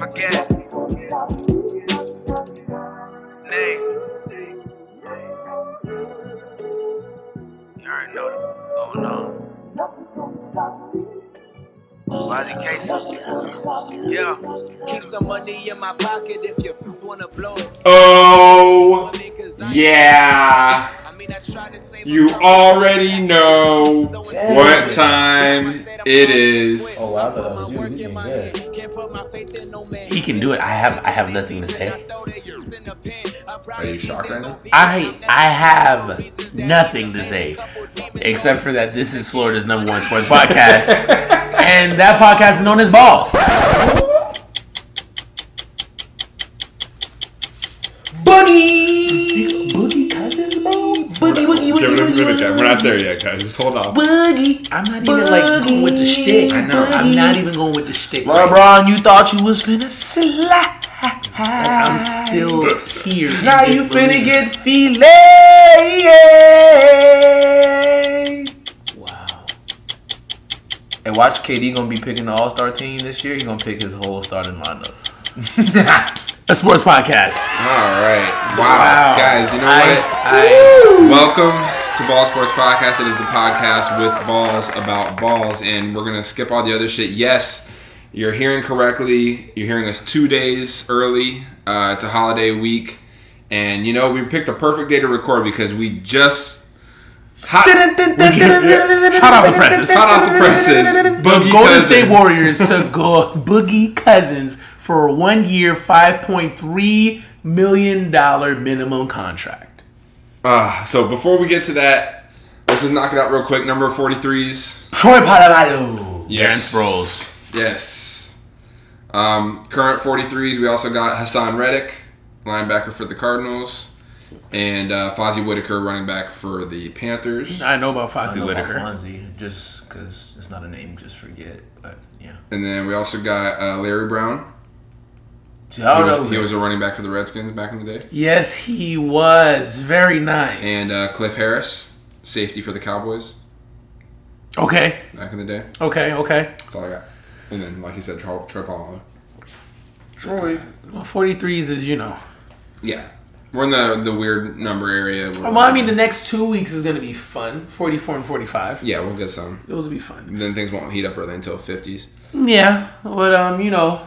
forget. Name. You already know what's going on. Body case. Yeah. Keep some money in my pocket if you wanna blow it. Oh, yeah. I mean, I try to save You already know what time it is. Oh, wow, that was you. You did good. He can do it. I have I have nothing to say. Are you shocked right now? I I have nothing to say except for that this is Florida's number one sports podcast, and that podcast is known as Balls. Not there yet, guys. Just hold on. Boogie. I'm not even like going with the stick. I know. I'm not even going with the shtick. right now. LeBron, you thought you was finna slide. I'm still here. Now you disbelief. finna get filet. Wow. And watch KD gonna be picking the All Star team this year. He gonna pick his whole starting lineup. A sports podcast. All right. Wow. Wow. Guys, you know I- what? I- Welcome to Ball Sports Podcast. It is the podcast with balls about balls, and we're gonna skip all the other shit. Yes, you're hearing correctly. You're hearing us two days early. Uh, it's a holiday week, and you know we picked a perfect day to record because we just hot, Hot off the presses. hot off the presses. The Boogie Golden State Warriors took go- Boogie Cousins for a one year, $5.3 million minimum contract. Uh, so before we get to that, let's just knock it out real quick. Number 43s. Troy Polamalu. Yes. Sproles. Yes. Um, current 43s, we also got Haason Reddick, linebacker for the Cardinals, and uh, Fozzy Whittaker, running back for the Panthers. I know about I Foxy know about Whittaker. Fonzie, just because it's not a name, just forget. But yeah. And then we also got uh, Larry Brown. See, He I don't was, know. he was a running back for the Redskins back in the day. Yes, he was. Very nice. And uh, Cliff Harris, safety for the Cowboys okay, back in the day. okay, okay. That's all I got. And then, like you said, Troy, Troy Polamalu. Troy. Well, 43s is, you know. Yeah. We're in the, the weird number area. Well, I mean, the next two weeks is going to be fun 44 and 45. yeah, we'll get some. Those will be fun. Then things won't heat up really until 50s. Yeah, but, um, you know,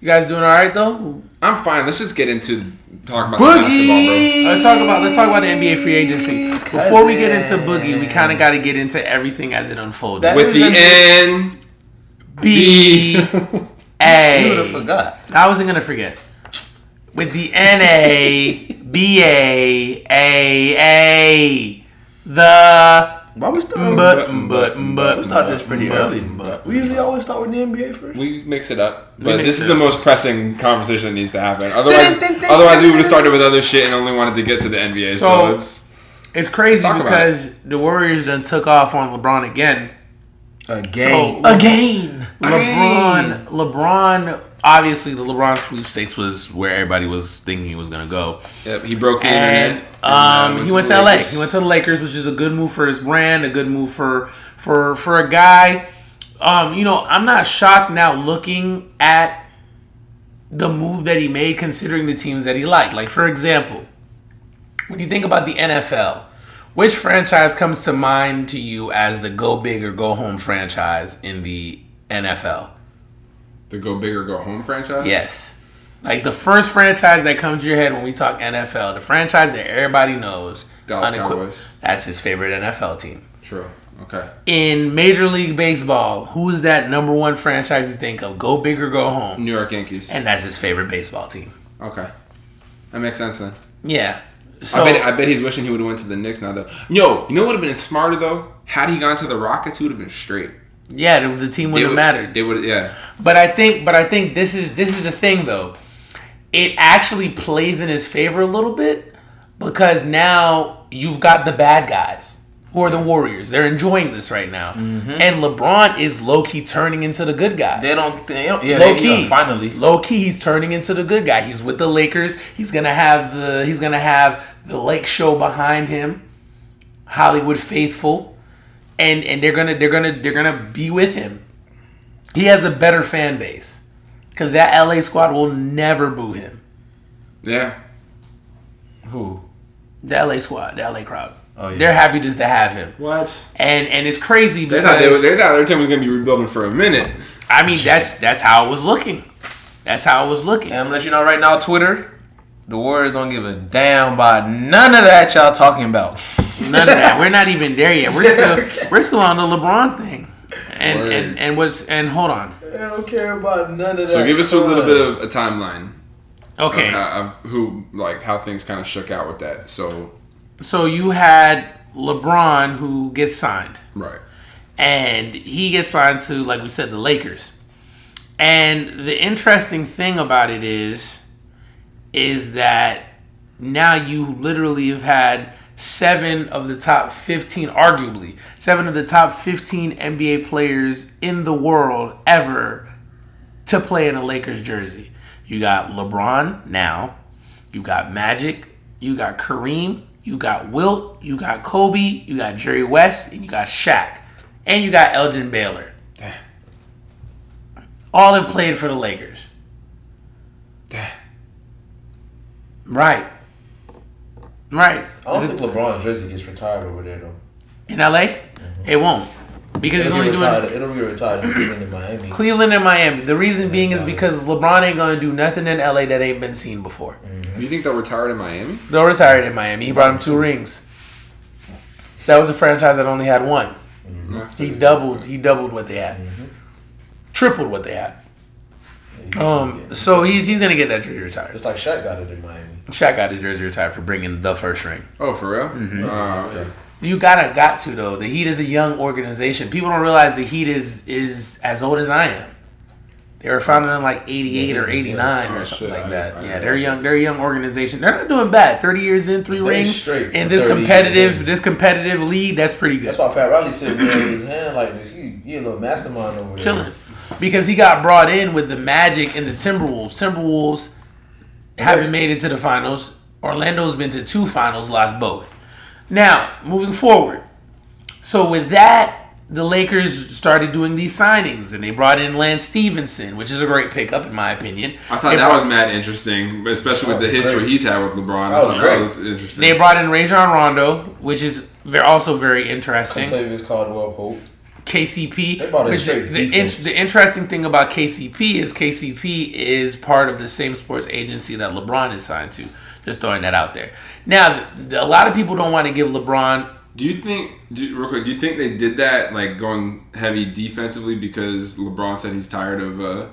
you guys doing all right, though? I'm fine. Let's just get into talking about some basketball, bro. Let's talk about let's talk about the NBA free agency. Before we get into Boogie, we kind of got to get into everything as it unfolded. That- With the N B You would have forgot. I wasn't gonna forget. With the N A B A A A. The Why we start? but but but we start this pretty early. but- We usually always start with the NBA first. We mix it up, but this is the most pressing conversation that needs to happen. Otherwise, otherwise we would have started with other shit and only wanted to get to the NBA. So, So- it's It's crazy Let's talk about because the Warriors then took off on LeBron again. Again. So- Again. LeBron, LeBron, obviously the LeBron sweepstakes was where everybody was thinking he was gonna go, yep, he broke the and internet. and, um, he went to LA. Lakers. He went to the Lakers, which is a good move for his brand, a good move for for for a guy. Um, you know, I'm not shocked now looking at the move that he made, considering the teams that he liked. Like for example, when you think about the NFL, which franchise comes to mind to you as the go big or go home franchise in the NFL? The go big or go home franchise. Yes. Like the first franchise that comes to your head when we talk NFL, the franchise that everybody knows, Dallas unequi- Cowboys. That's his favorite NFL team. True. Okay. In Major League Baseball, who is that number one franchise you think of? Go big or go home? New York Yankees. And that's his favorite baseball team. Okay. That makes sense then. Yeah. So I bet I bet he's wishing he would have went to the Knicks now though. Yo, you know what would have been smarter though? Had he gone to the Rockets, he would have been straight. Yeah, the, the team wouldn't would- have mattered. They would yeah. But I think, but I think this is this is the thing though. It actually plays in his favor a little bit because now you've got the bad guys who are the Warriors. They're enjoying this right now, mm-hmm. and LeBron is low key turning into the good guy. They don't. They don't yeah. low key, yeah, finally. low key, he's turning into the good guy. He's with the Lakers. He's gonna have the he's gonna have the Lake Show behind him, Hollywood faithful, and and they're gonna they're gonna they're gonna be with him. He has a better fan base, because that LA squad will never boo him. Yeah. Who? The LA squad, the LA crowd. Oh, yeah. They're happy just to have him, What? and and it's crazy They thought, because they, they thought their team was going to be rebuilding for a minute. I mean that's that's how it was looking. That's how it was looking. And I'm gonna let you know right now, Twitter, the Warriors don't give a damn about none of that y'all talking about. None of that. We're not even there yet. We're still we're still on the LeBron thing. And Word. and and was and hold on. I don't care about none of that. So give us a little bit of a timeline Okay. of, how- of who, like, how things kind of shook out with that. So, So you had LeBron who gets signed. right. and he gets signed to, like we said, the Lakers. And the interesting thing about it is, is that now you literally have had seven of the top 15, arguably, seven of the top 15 NBA players in the world ever to play in a Lakers jersey. You got LeBron now, you got Magic, you got Kareem, you got Wilt, you got Kobe, you got Jerry West, and you got Shaq. And you got Elgin Baylor. Damn. All have played for the Lakers. Damn. Right. Right. I don't think LeBron's jersey gets retired over there though. In LA? Mm-hmm. It won't. Because It'll only be doing retired. It'll be retired in Cleveland and Miami. Cleveland and Miami. The reason being is about because LeBron ain't gonna do nothing in LA that ain't been seen before. You think they'll retire in Miami? They'll retire in Miami. He brought him two rings. That was a franchise that only had one. Mm-hmm. He doubled. He doubled what they had. Mm-hmm. Tripled what they had. Um. So he's he's gonna get that jersey retired. It's like Shaq got it in Miami. Shaq got his jersey retired for bringing the first ring. Oh, for real? Mm-hmm. Oh, okay. You gotta got to though. The Heat is a young organization. People don't realize the Heat is is as old as I am. They were founded in like '88 or '89 Oh, or something shit. like I- that. I yeah, they're that young. They're a young organization. They're not doing bad. Thirty years in, three They rings straight in this competitive this competitive league. That's pretty good. That's why Pat Riley said raising his hand like this. You, you a little mastermind over there. chilling because he got brought in with the Magic and the Timberwolves. Timberwolves haven't made it to the finals. Orlando's been to two finals, lost both. Now, moving forward. So with that, the Lakers started doing these signings and they brought in Lance Stephenson, which is a great pickup in my opinion. I thought They that brought- was mad interesting, especially with the history great. he's had with LeBron. That was I thought great. was interesting. They brought in Rajon Rondo, which is ve- also very interesting. Kentavious Caldwell Pope. KCP. They brought in which the, the, defense. the interesting thing about KCP is KCP is part of the same sports agency that LeBron is signed to. Just throwing that out there. Now, th- th- a lot of people don't want to give LeBron. Do you think, do, real quick, do you think they did that, like going heavy defensively because LeBron said he's tired of uh,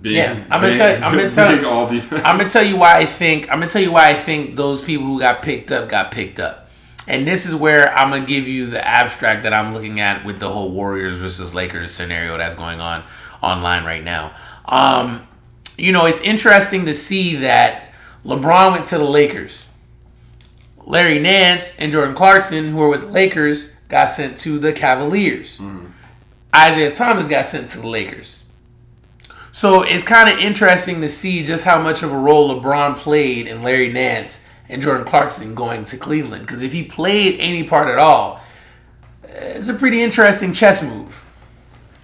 being, Yeah, I'm gonna being- tell you- I'm gonna tell you- all defense? I'm gonna tell you why I think. I'm gonna tell you why I think those people who got picked up got picked up. And this is where I'm gonna give you the abstract that I'm looking at with the whole Warriors versus Lakers scenario that's going on online right now. Um, you know, it's interesting to see that LeBron went to the Lakers. Larry Nance and Jordan Clarkson, who are with the Lakers, got sent to the Cavaliers. Isaiah Thomas got sent to the Lakers. So it's kind of interesting to see just how much of a role LeBron played in Larry Nance and Jordan Clarkson going to Cleveland. Because if he played any part at all, it's a pretty interesting chess move.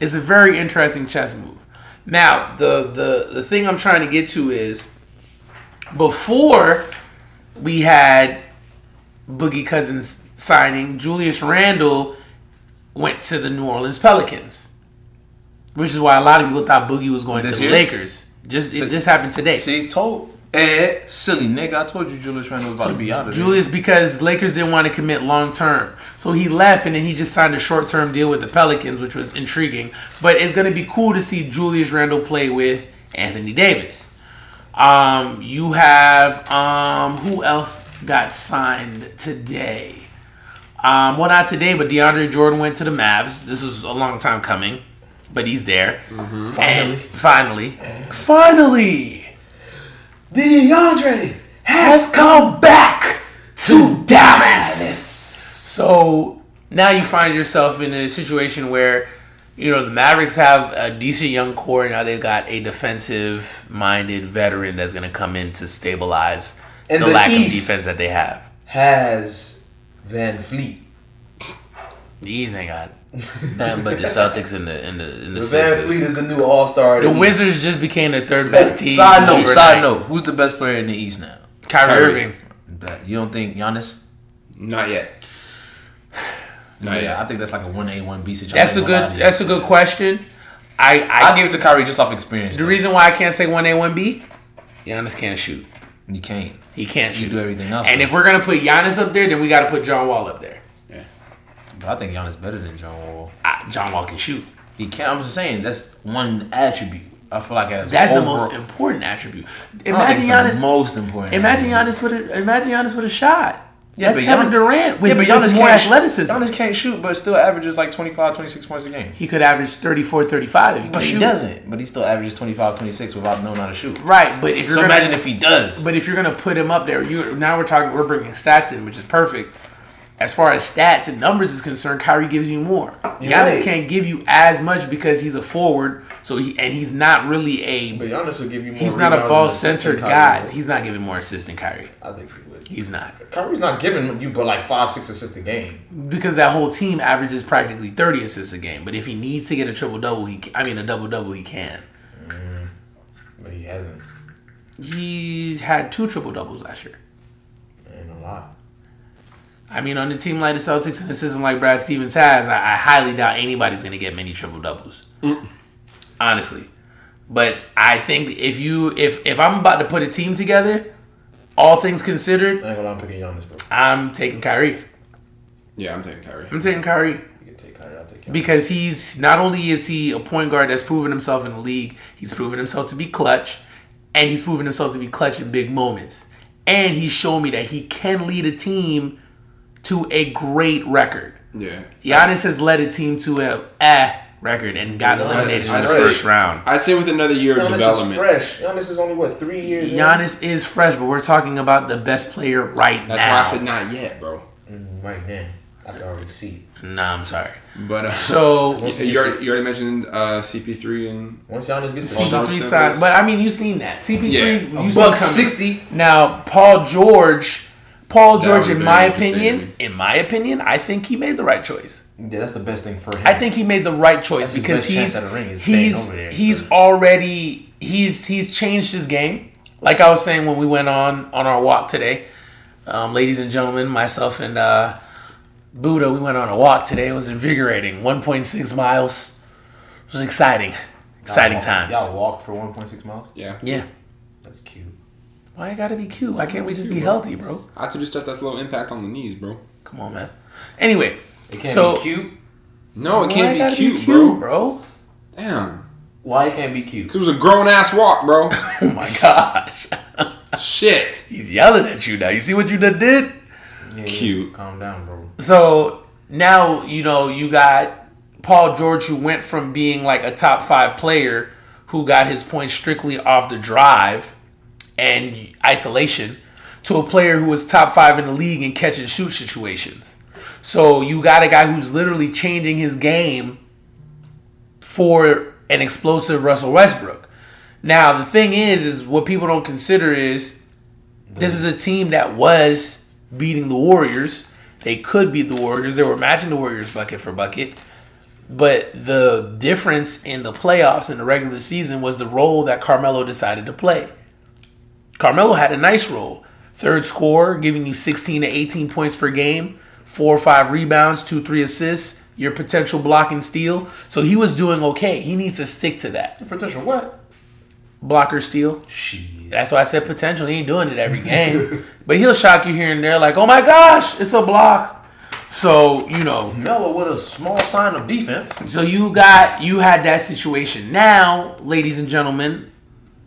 It's a very interesting chess move. Now, the the the thing I'm trying to get to is before we had Boogie Cousins signing, Julius Randle went to the New Orleans Pelicans, which is why a lot of people thought Boogie was going This to the? Lakers. Just it just happened today. See, told Ed, silly nigga. I told you Julius Randle was about to be out of there. Julius because Lakers didn't want to commit long term. So he left and then he just signed a short term deal with the Pelicans, which was intriguing. But it's gonna be cool to see Julius Randle play with Anthony Davis. Um, you have um who else got signed today? Um, well not today, but DeAndre Jordan went to the Mavs. This was a long time coming, but he's there. Finally. finally. Finally DeAndre has come back to Dallas. So now you find yourself in a situation where you know the Mavericks have a decent young core. And now they've got a defensive-minded veteran that's going to come in to stabilize And the, the lack East. of defense that they have. has VanVleet. The East ain't got Nothing um, but the Celtics in the in the in the VanVleet is the new All Star. The Wizards just became the third best team. Side note, overnight. side note. Who's the best player in the East now? Kyrie, Kyrie. Irving. You don't think Giannis? Not yet. Not yeah, yet. I think that's like a one A one B situation. That's a good. That's a good question. I I I'll give it to Kyrie just off experience. the though. reason why I can't say one A one B. Giannis can't shoot. you can't. He can't You shoot. do everything else. And though. if we're gonna put Giannis up there, then we got to put John Wall up there. But I think Giannis better than John Wall. Ah, John Wall can shoot. He can't. I'm just saying that's one attribute. I feel like as That's the most important attribute. I Imagine Giannis. most important. Imagine. Giannis with a. Imagine Giannis with a shot. That's Kevin Gian- Durant with, yeah, but with Giannis more can't athleticism. Giannis can't shoot, but still averages like 25, 26 points a game. he could average 34, 35 if he But he shoot. doesn't. But he still averages 25, 26 without knowing how to shoot. Right, but if you're So gonna, imagine if he does. But if you're gonna put him up there, you now we're talking. We're bringing stats in, which is perfect. As far as stats and numbers is concerned, Kyrie gives you more. You're Giannis right. can't give you as much because he's a forward. So he and he's not really a. But Giannis will give you more. He's not a ball centered guy. will. He's not giving more assists than Kyrie. I think he would. He's not Kyrie's not giving you but like five, six assists a game. because that whole team averages practically thirty assists a game. But if he needs to get a triple double, he I mean a double double, he can. Mm, but he hasn't. He had two triple doubles last year. Ain't a lot. I mean, on a team like the Celtics and a system like Brad Stevens has, I, I highly doubt anybody's going to get many triple doubles. Mm. Honestly, but I think if you if if I'm about to put a team together, all things considered, I know, I'm picking Giannis, bro. I'm taking Kyrie. Yeah, I'm taking Kyrie. I'm taking Kyrie You can take Kyrie, I'll take Giannis. because he's not only is he a point guard that's proven himself in the league, he's proven himself to be clutch, and he's proven himself to be clutch in big moments, and he's shown me that he can lead a team to a great record. Yeah. Giannis has led a team to a eh record and got eliminated in the first round. I'd say with another year of Giannis is development. fresh. Giannis is only what three years. in? Giannis is fresh, but we're talking about the best player right That's now. That's why I said not yet, bro. Mm, right now. I can already see. Nah, I'm sorry. But uh, So you, already, you already mentioned uh, CP3 and Once Giannis gets to the George CP3 Simmons. signed, but I mean, you've seen that CP3. Yeah. you a see sixty. Now, Paul George, Paul George, in my opinion, in my opinion, I think he made the right choice. Yeah, that's the best thing for him. I think he made the right choice That's because he's at a ring is staying he's there. he's already he's he's changed his game. Like I was saying when we went on on our walk today, um, ladies and gentlemen, myself and uh, Buddha, we went on a walk today. It was invigorating. One point six miles. It was exciting, exciting Y'all- times. Y'all walked for 1.6 miles. yeah. Yeah. That's cute. Why I gotta be cute? Why can't we just be healthy, bro? I have to do stuff that's a little impact on the knees, bro. Come on, man. Anyway, It can't So- be cute. No, it why can't be gotta cute, bro. bro. Damn. Why it can't be cute? 'Cause It was a grown ass walk, bro. Oh my gosh. Shit. He's yelling at you now. You see what you done did? Yeah, Cute. Calm down, bro. So now you know you got Paul George, who went from being like a top five player, who got his points strictly off the drive and isolation, to a player who was top five in the league in catch and shoot situations. So you got a guy who's literally changing his game for an explosive Russell Westbrook. Now the thing is, is what people don't consider is this is a team that was beating the Warriors. They could beat the Warriors. They were matching the Warriors bucket for bucket. But the difference in the playoffs and the regular season was the role that Carmelo decided to play. Carmelo had a nice role. Third scorer, giving you 16 to 18 points per game, four or five rebounds, two, three assists, your potential block and steal. So he was doing okay. He needs to stick to that. Potential what? Blocker steal. Shit. That's why I said potential. He ain't doing it every game. but he'll shock you here and there, like, oh my gosh, it's a block. So, you know, Melo with a small sign of defense. so you got you had that situation. Now, ladies and gentlemen,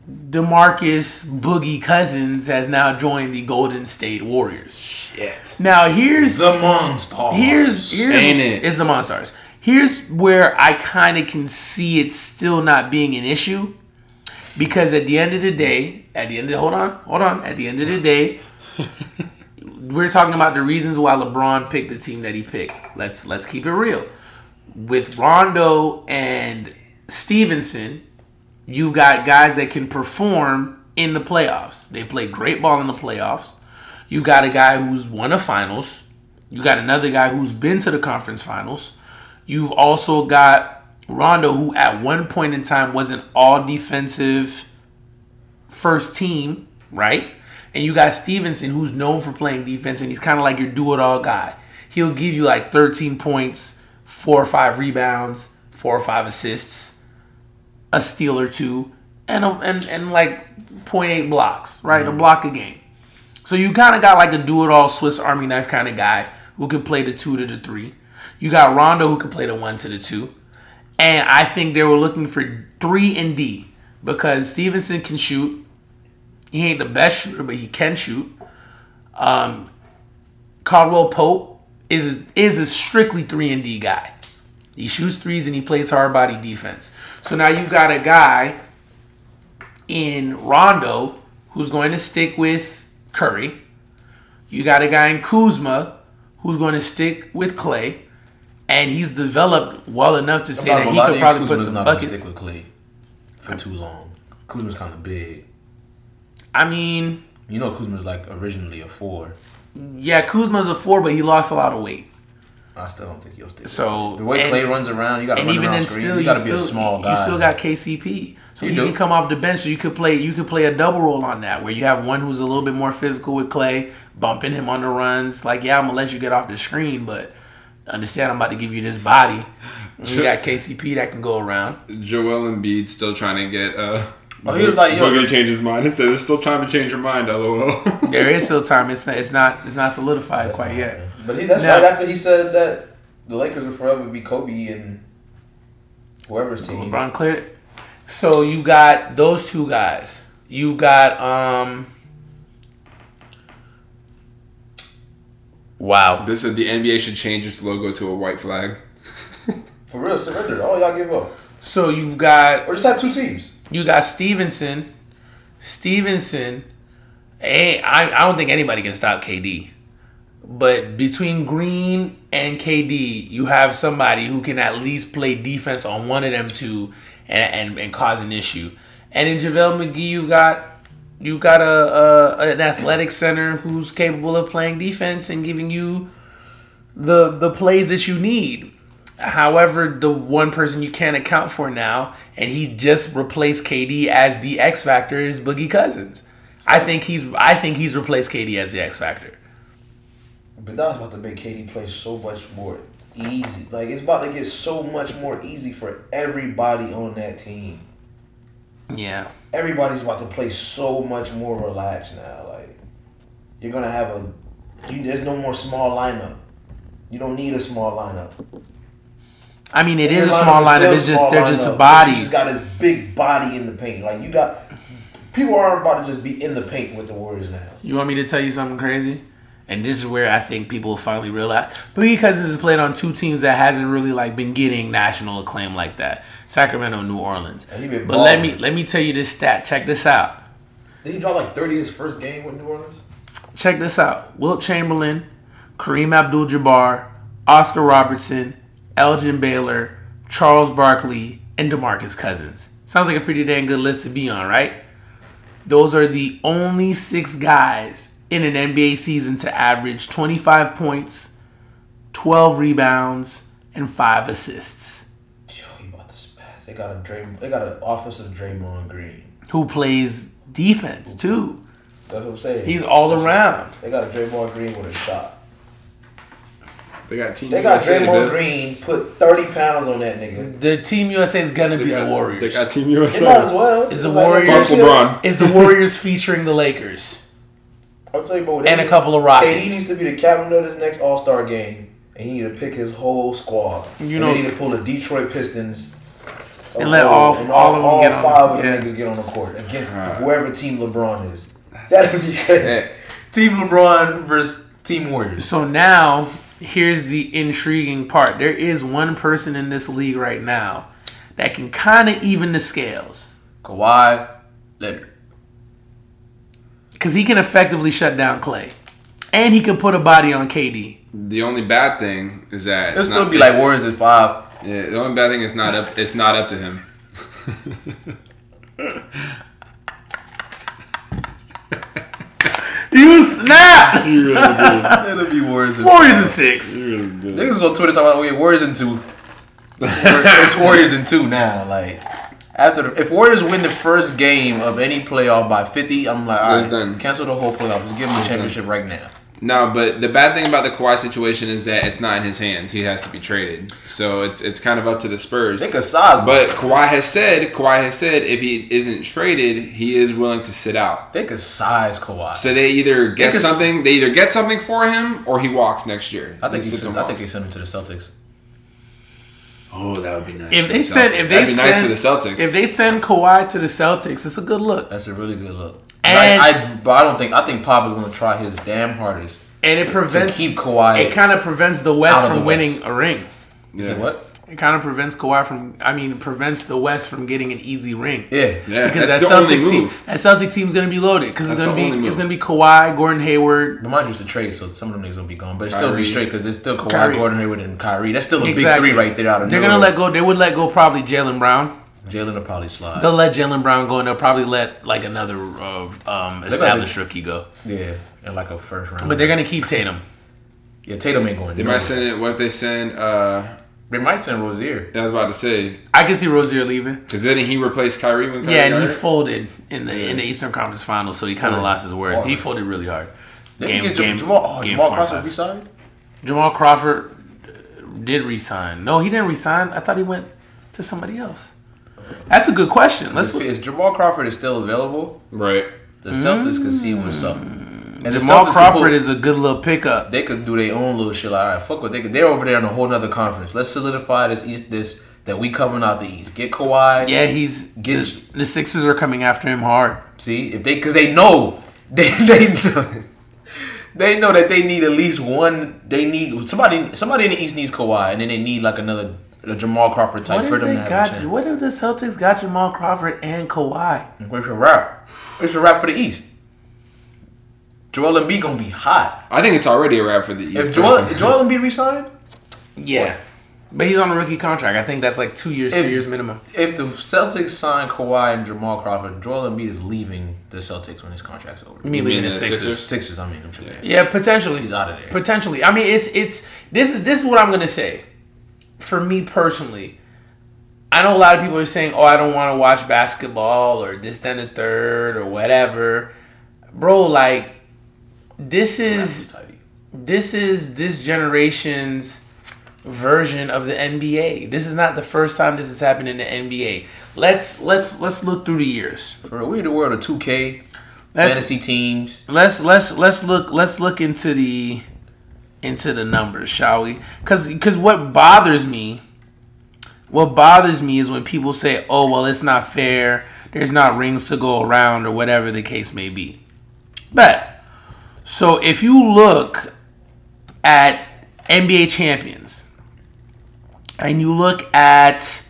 DeMarcus Boogie Cousins has now joined the Golden State Warriors. Shit. Now, here's The monster. here's here's Ain't it? it's the Monstars. Here's where I kind of can see it still not being an issue because at the end of the day, at the end of hold on, hold on, at the end of the day, we're talking about the reasons why LeBron picked the team that he picked. Let's let's keep it real. With Rondo and Stephenson, you got guys that can perform in the playoffs. They played great ball in the playoffs. You got a guy who's won a finals. You got another guy who's been to the conference finals. You've also got Rondo, who at one point in time was an all defensive first team, right? And you got Stephenson, who's known for playing defense, and he's kind of like your do it all guy. He'll give you like 13 points, four or five rebounds, four or five assists, a steal or two, and a, and and like 0.8 blocks, right? A block a game. So you kind of got like a do it all Swiss Army knife kind of guy who can play the two to the three. You got Rondo who can play the one to the two. And I think they were looking for three and D because Stephenson can shoot. He ain't the best shooter, but he can shoot. Um, Caldwell Pope is is a strictly three and D guy. He shoots threes and he plays hard body defense. So now you've got a guy in Rondo who's going to stick with Curry. You got a guy in Kuzma who's going to stick with Clay, and he's developed well enough to say that he could you, probably put some not buckets. stick with Clay for too long. Kuzma's kind of big. I mean, You know, Kuzma's like originally a four. yeah, Kuzma's a four, but he lost a lot of weight. I still don't think he'll stick. So the way and- Clay runs around, you got to run even around screens. still you you got to be still, a small guy. You still got KCP, so You he can come off the bench. So you could play. You could play a double role on that, where you have one who's a little bit more physical with Clay, bumping him on the runs. Like, yeah, I'm gonna let you get off the screen, but understand I'm about to give you this body. And you got KCP that can go around. Joel Embiid still trying to get uh. Oh, he was like, yo, Boogie to change his mind. It says it's still time to change your mind. LOL. There is still time. It's not. It's not. It's not solidified quite yet. But he, that's Now- right after he said that the Lakers would forever be Kobe and whoever's team. LeBron cleared it. So you got those two guys. You got um. Wow. this is the NBA should change its logo to a white flag. For real, surrender. All y'all give up. So you've got Or just have two teams. you got Stephenson. Stephenson. Hey, I, I don't think anybody can stop KD. But between Green and KD, you have somebody who can at least play defense on one of them two and and, and cause an issue. And in JaVale McGee, you got you got a, a an athletic center who's capable of playing defense and giving you the the plays that you need. However, the one person you can't account for now, and he just replaced KD as the X factor, is Boogie Cousins. I think he's I think he's replaced KD as the X factor. But that was about to make KD play so much more easy. Like it's about to get so much more easy for everybody on that team. Yeah. Everybody's about to play so much more relaxed now. Like you're gonna have a you, there's no more small lineup. You don't need a small lineup. I mean, it is a small lineup. It's just they're just a body. Just got his big body in the paint. Like you got people aren't about to just be in the paint with the Warriors now. You want me to tell you something crazy? And this is where I think people will finally realize Boogie Cousins has played on two teams that hasn't really like been getting national acclaim like that. Sacramento, New Orleans. But let me let me tell you this stat. Check this out. Did he drop like 30 his first game with New Orleans? Check this out. Wilt Chamberlain, Kareem Abdul-Jabbar, Oscar Robertson, Elgin Baylor, Charles Barkley, and DeMarcus Cousins. Sounds like a pretty dang good list to be on, right? Those are the only six guys in an NBA season to average 25 points, 12 rebounds, and 5 assists. Yo, he about to spaz. They got a Dray, They got an offensive Draymond Green. Who plays defense too. That's what I'm saying. He's all That's around. They got a Draymond Green with a shot. They got team. They got USA, Draymond dude. Green. Put 30 pounds on that nigga. The Team USA is gonna They be got, the Warriors. They got Team They USA. might as well. Is the Warriors- Plus. LeBron. Is the Warriors featuring the Lakers? I'll tell you, bro. And a couple of Rockets. KD needs to be the captain of this next All Star game, and he need to pick his whole squad. You And know- they need to pull the Detroit Pistons. And let all- and all of them all get on- five of yeah. niggas get on the court against Right. whoever team LeBron is. That'd be crazy. Hey, Team LeBron versus Team Warriors. So now, here's the intriguing part. There is one person in this league right now that can kind of even the scales Kawhi Leonard. Because he can effectively shut down Clay, and he can put a body on KD. the only bad thing is that It'll still not- be like it's- Warriors at five. Yeah, the only bad thing is not up. It's not up to him. You snap! You really It'll be Warriors at Warriors five. in six. do. You really do. Niggas on Twitter talking about we Warriors in two. it's Warriors in two now. Like after the, if Warriors win the first game of any playoff by fifty, I'm like, all right, done. cancel the whole playoff. Just give them the championship right now. No, but the bad thing about the Kawhi situation is that it's not in his hands. He has to be traded. So it's it's kind of up to the Spurs. They could size, But Kawhi has said, Kawhi has said, if he isn't traded, he is willing to sit out. they could size Kawhi. So they either get something, they either get something for him, or he walks next year. I think he sent, I think they sent him to the Celtics. Oh, that would be nice. If for they the send, if they that'd be send, nice for the Celtics. if they send Kawhi to the Celtics, it's a good look, That's a really good look. And- I, I, but I don't think I think Pop is going to try his damn hardest and it to prevents keep Kawhi. it kind of prevents the West of from the winning West. a ring. You said what? It kind of prevents Kawhi from, I mean, prevents the West from getting an easy ring. Yeah, yeah, Because that's that the Celtics team, move. that Celtics team's gonna be loaded because it's gonna be only it's gonna be Kawhi, Gordon Hayward, But mind you, it's a trade, so some of them niggas gonna be gone. But it still be straight because it's still Kawhi, Kyrie. Gordon Hayward, and Kyrie. That's still a Exactly. big three right there out of They're nowhere. gonna let go. They would let go probably Jaylen Brown. Jaylen will probably slide. They'll let Jaylen Brown go, and they'll probably let like another uh, um, established rookie go. yeah, and like a first round. But they're gonna keep Tatum. yeah, Tatum ain't going. They nowhere. might send. What if they send? uh They might send Rozier. I was about to say I can see Rozier leaving. because didn't he replace Kyrie when Kyrie Yeah, and he hurt? folded in the in the Eastern Conference Finals, so he kind of Yeah. lost his worth. Oh. He folded really hard. They Game- can get game- Jamal, oh, game Jamal Crawford five. beside. Jamal Crawford uh, did resign. No, he didn't resign. I thought he went to somebody else. That's a good question. Let's If, look. if Jamal Crawford is still available, right. the Celtics can see what's hmm. up. And the. Jamal Celtics Crawford is a good little pickup. They could do their own little shit. Like, all right, fuck what they could. They're over there in a whole nother conference. Let's solidify this East. This that we coming out the East. Get Kawhi. Yeah, he's Get- the, the Sixers are coming after him hard. See if they because they know they they know, they know that they need at least one. They need somebody. Somebody in the East needs Kawhi, and then they need like another a Jamal Crawford type for them to have a got, chance. what if the Celtics got Jamal Crawford and Kawhi? It's a wrap. It's a wrap for the East. Joel Embiid gonna be hot. I think it's already a wrap for the East. If Joel, personally. if Joel Embiid resigned, Yeah, but he's on a rookie contract. I think that's like two years, If- three years minimum. if the Celtics sign Kawhi and Jamal Crawford, Joel Embiid is leaving the Celtics when his contract's over. You mean mean leaving the the Sixers? Sixers? Sixers, I mean, I'm sure. Yeah, potentially. He's out of there. Potentially. I mean, it's it's this is this is what I'm gonna say. For me personally, I know a lot of people are saying, "Oh, I don't want to watch basketball or this, then the third, or whatever." Bro, like this is this is this generation's version of the NBA. This is not the first time this has happened in the NBA. Let's let's let's look through the years. Bro, we in the world of 2K, fantasy teams. let's let's let's look let's look into the into the numbers, shall we? Because because what bothers me, what bothers me is when people say, "Oh, well, it's not fair. There's not rings to go around, or whatever the case may be." But so if you look at NBA champions and you look at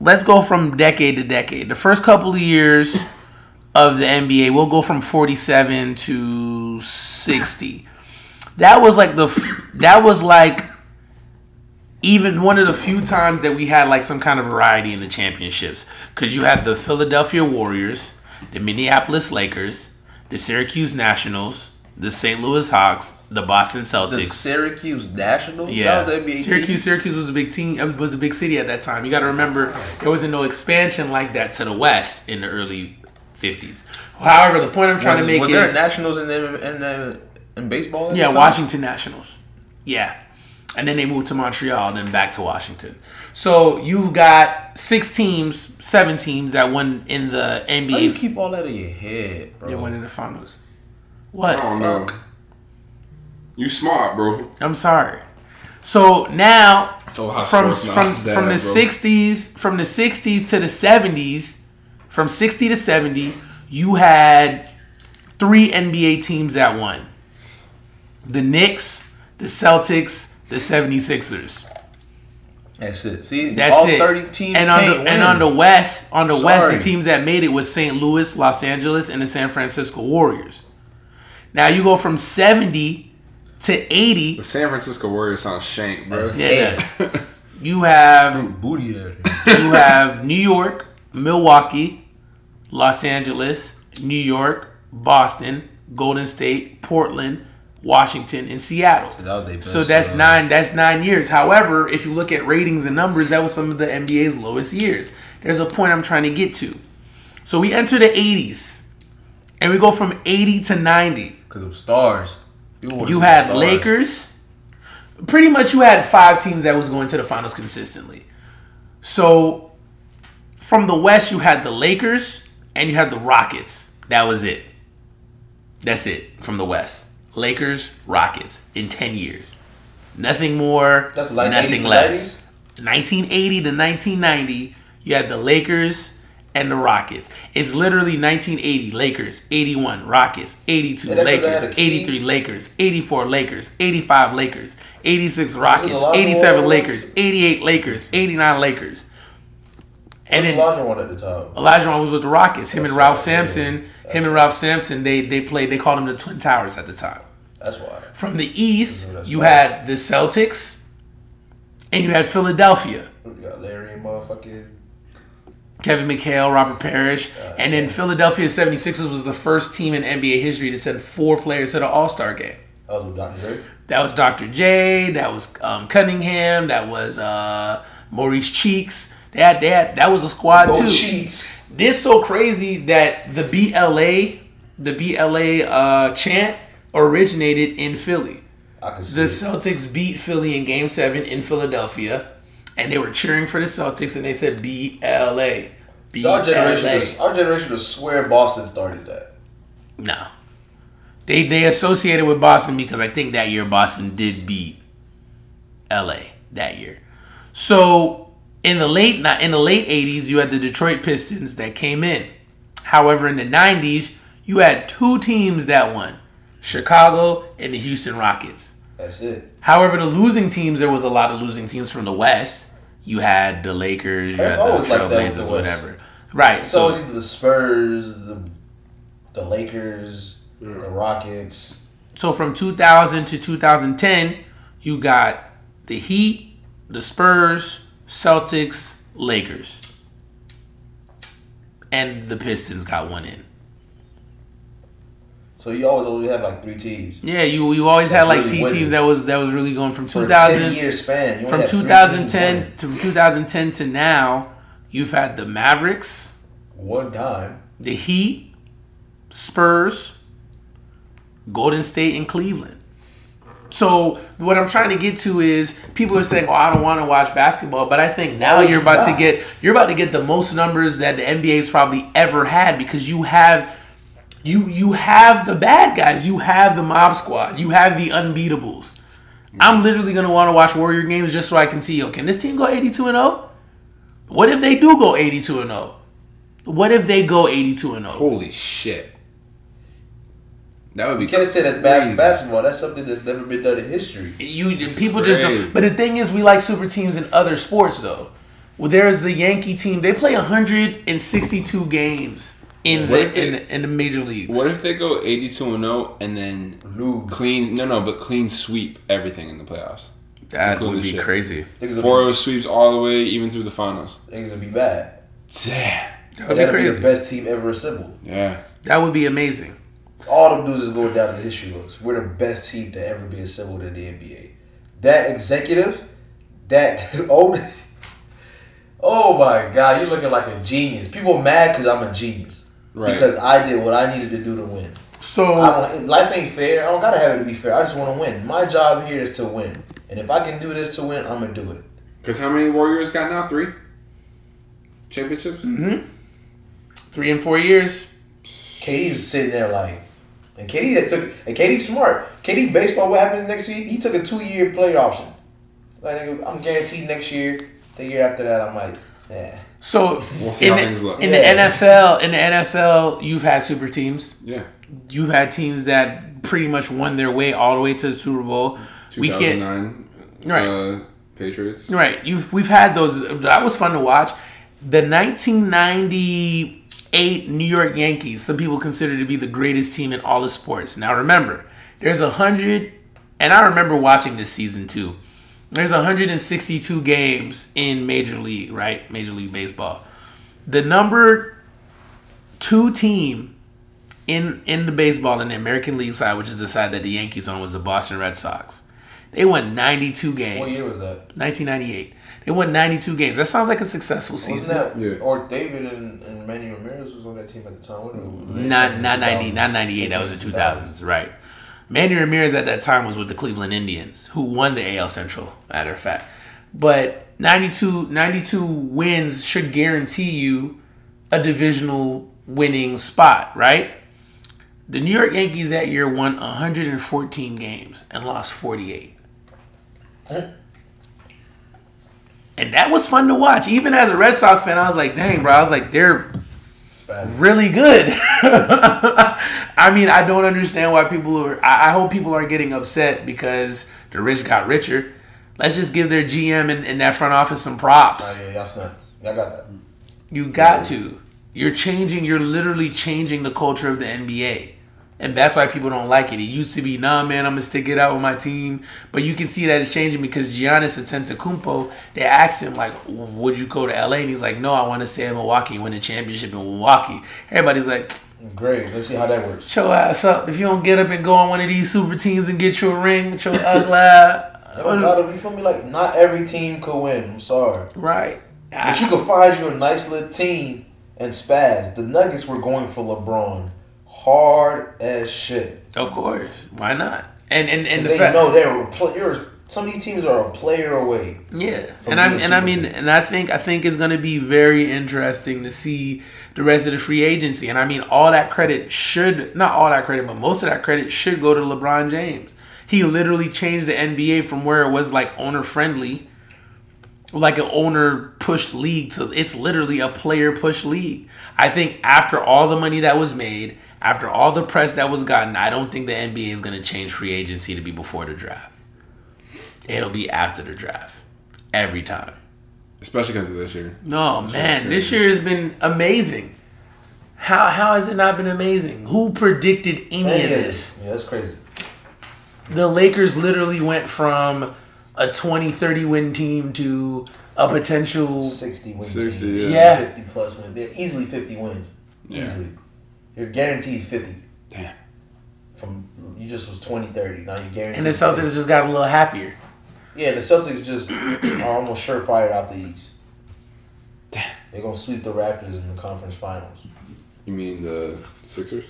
let's go from decade to decade. The first couple of years of the NBA, we'll go from 47 to 60. That was like the that was like even one of the few times that we had like some kind of variety in the championships cuz you had the Philadelphia Warriors, the Minneapolis Lakers, the Syracuse Nationals, the St. Louis Hawks, the Boston The Celtics. Syracuse Nationals. Yeah, NBA Syracuse. Syracuse was a big team. It Was a big city at that time. You got to remember there wasn't no expansion like that to the west in the early fifties. However, the point I'm trying was, to make was there is Nationals in the, in the, in baseball? yeah, the? Washington Nationals. Yeah, and then they moved to Montreal and then back to Washington. So you've got six teams, seven teams that won in the How you NBA. keep all that in your head, bro? They won in the finals. What? Oh no. You smart, bro. I'm sorry. So now So hot from from from the sixties from the sixties to the seventies, from sixty to seventy, you had three NBA teams that won. The Knicks, the Celtics, the 76ers. That's it. See, That's all it. thirty teams and on can't the win. and on the West, on the West, the teams that made it was St. Louis, Los Angeles, and the San Francisco Warriors. Now you go from seventy to eighty. The San Francisco Warriors sound shank, bro. Yeah, it you have booty at it. you have New York, Milwaukee, Los Angeles, New York, Boston, Golden State, Portland, Washington, and Seattle. So that was their So that's uh, nine. That's nine years. However, if you look at ratings and numbers, that was some of the NBA's lowest years. There's a point I'm trying to get to. So we enter the 80s, and we go from 80 to 90. Because of stars. You had stars. Lakers. Pretty much, you had five teams that was going to the finals consistently. So from the West, you had the Lakers and you had the Rockets. That was it. That's it from the West. Lakers, Rockets in ten years. Nothing more. That's like 80s nothing less. 1980 to 1990, you had the Lakers and the Rockets. It's literally 1980 Lakers, 81 Rockets, 82 Yeah, that 'cause they Lakers, had a king. 83 Lakers, 84 Lakers, 85 Lakers, 86 Rockets, 87 Warren? Lakers, 88 Lakers, 89 Lakers. And then Elijah one at the top? Elijah was with the Rockets. Him and Ralph. Sampson. That's Him and. Ralph Sampson. They they played. They called them the Twin Towers at the time. That's why. From the East, mm-hmm, That's you had the Celtics, and you had Philadelphia. We got Larry motherfucking. Kevin McHale, Robert Parish, Uh, and then Philadelphia 76ers was the first team in NBA history to send four players to the All Star game. That was with Dr. Dre. That was Dr. J. That was um, Cunningham. That was uh, Maurice Cheeks. They had, they had, that was a squad too. Cheeks. This so crazy that the BLA, the BLA uh, chant originated in Philly. I can see The it. Celtics beat Philly in Game Seven in Philadelphia, and they were cheering for the Celtics, and they said BLA. So our generation, BLA. was, our generation was swear Boston started that. No. They they associated with Boston because I think that year Boston did beat LA that year. So in the late ni- in the late 80s you had the Detroit Pistons that came in. However, in the 90s you had two teams that won. Chicago and the Houston Rockets. That's it. However, the losing teams there was a lot of losing teams from the West. You had the Lakers, you It's had the always like that with the Trailblazers, West. whatever. Right. So So it's either the Spurs, the the Lakers, mm. the Rockets. So from 2000 to 2010, you got the Heat, the Spurs, Celtics, Lakers. And the Pistons got one in. So you always only have like three teams Yeah, you you always That's had like really T winning. teams that was that was really going from a 2000 year span. From three teams 2010 to 2010 to now, you've had the Mavericks, one time. the Heat, Spurs, Golden State, and Cleveland. So what I'm trying to get to is people are saying, "Oh, I don't want to watch basketball," but I think now you're you about to get you're about to get the most numbers that the NBA's probably ever had because you have you you have the bad guys, you have the mob squad, you have the unbeatables. I'm literally gonna want to watch Warrior games just so I can see, oh, can this team go 82 and 0? What if they do go 82 and 0? What if they go 82 and 0? Holy shit. That would be You can't say that's bad crazy. for basketball. That's something that's never been done in history. You people just don't. But the thing is, we like super teams in other sports though. Well, there's the Yankee team. They play 162 games in What the in, they- the- in the major leagues. What if they go 82 and 0 and then Lube. clean? No, no, but clean sweep everything in the playoffs. that would be shit. crazy. Niggas will, 4 sweeps all the way, even through the finals. be, niggas will be bad. Damn. That would be that'll be the best team ever assembled. Yeah. That would be amazing. All them dudes is going down in the history books. We're the best team to ever be assembled in the NBA. That executive, that old. Oh, oh my god, you're looking like a genius. People mad because I'm a genius. Right. Because I did what I needed to do to win. So I life ain't fair. I don't gotta have it to be fair. I just want to win. My job here is to win, and if I can do this to win, I'm gonna do it. Because how many Warriors got now? Three? Championships? Mm-hmm. three and four years. KD's sitting there like, and KD that took, and KD's smart. KD based on what happens next week, he took a two year player option. Like I'm guaranteed next year. The year after that, I'm like, yeah. So We'll see in, how the, things look. in Yeah. the NFL, in the NFL, you've had super teams. Yeah. You've had teams that pretty much won their way all the way to the Super Bowl. We can't 2009 right. uh, Patriots. Right. You've we've had those. That was fun to watch. The 1998 New York Yankees. Some people consider to be the greatest team in all of sports. Now remember, there's a hundred, and I remember watching this season too. There's 162 games in Major League, right? Major League Baseball. The number two team in in the baseball in the American League side, which is the side that the Yankees on, was the Boston Red Sox. They won 92 games. What year was that? 1998. They won 92 games. That sounds like a successful Wasn't season. that Yeah. or David and, and Manny Ramirez was on that team at the time? What was it? Not not 90, not 98. That was the 2000s, right? Manny Ramirez at that time was with the Cleveland Indians, who won the AL Central, matter of fact. But 92, 92 wins should guarantee you a divisional winning spot, right? The New York Yankees that year won 114 games and lost 48. And that was fun to watch. Even as a Red Sox fan, I was like, dang, bro. I was like, they're Bad. really good. I mean, I don't understand why people are. I, I hope people are getting upset because the rich got richer. Let's just give their GM and, and that front office some props. Oh, yeah, y'all snap. Y'all got that. You got to. You're changing. You're literally changing the culture of the NBA, and that's why people don't like it. It used to be, nah, man, I'm gonna stick it out with my team, but you can see that it's changing because Giannis Antetokounmpo. They asked him like, "Would you go to LA?" And he's like, "No, I want to stay in Milwaukee win a championship in Milwaukee." Everybody's like, Great. Let's see how that works. "Show ass up! If you don't get up and go on one of these super teams and get you a ring with your ugly ass." Y'all gotta be feel me like not every team could win. I'm sorry. right. But you could find you a nice little team and spaz. The Nuggets were going for LeBron hard as shit. Of course, why not? And and and the they fact, know they're a player. Some of these teams are a player away. Yeah, and I and I mean, teams. and I think I think it's going to be very interesting to see the rest of the free agency. And I mean, all that credit should not all that credit, but most of that credit should go to LeBron James. He literally changed the NBA from where it was like owner friendly, like an owner pushed league, to it's literally a player pushed league. I think after all the money that was made, after all the press that was gotten, I don't think the NBA is going to change free agency to be before the draft. It'll be after the draft every time. Especially because of this year. No man, this year has been amazing. How how has it not been amazing? Who predicted any Any of of this? Yeah, that's crazy. The Lakers literally went from a 20, 30 win team to a potential 60 wins. 60, team. yeah. Yeah. 50 plus wins. They're easily 50 wins. Yeah. Easily. You're guaranteed 50. Damn. From you just was 20, 30. Now you're guaranteed. and the Celtics 50. just got a little happier. Yeah, the Celtics just are almost surefire out the East. Damn. They're gonna sweep the Raptors in the conference finals. You mean the Sixers?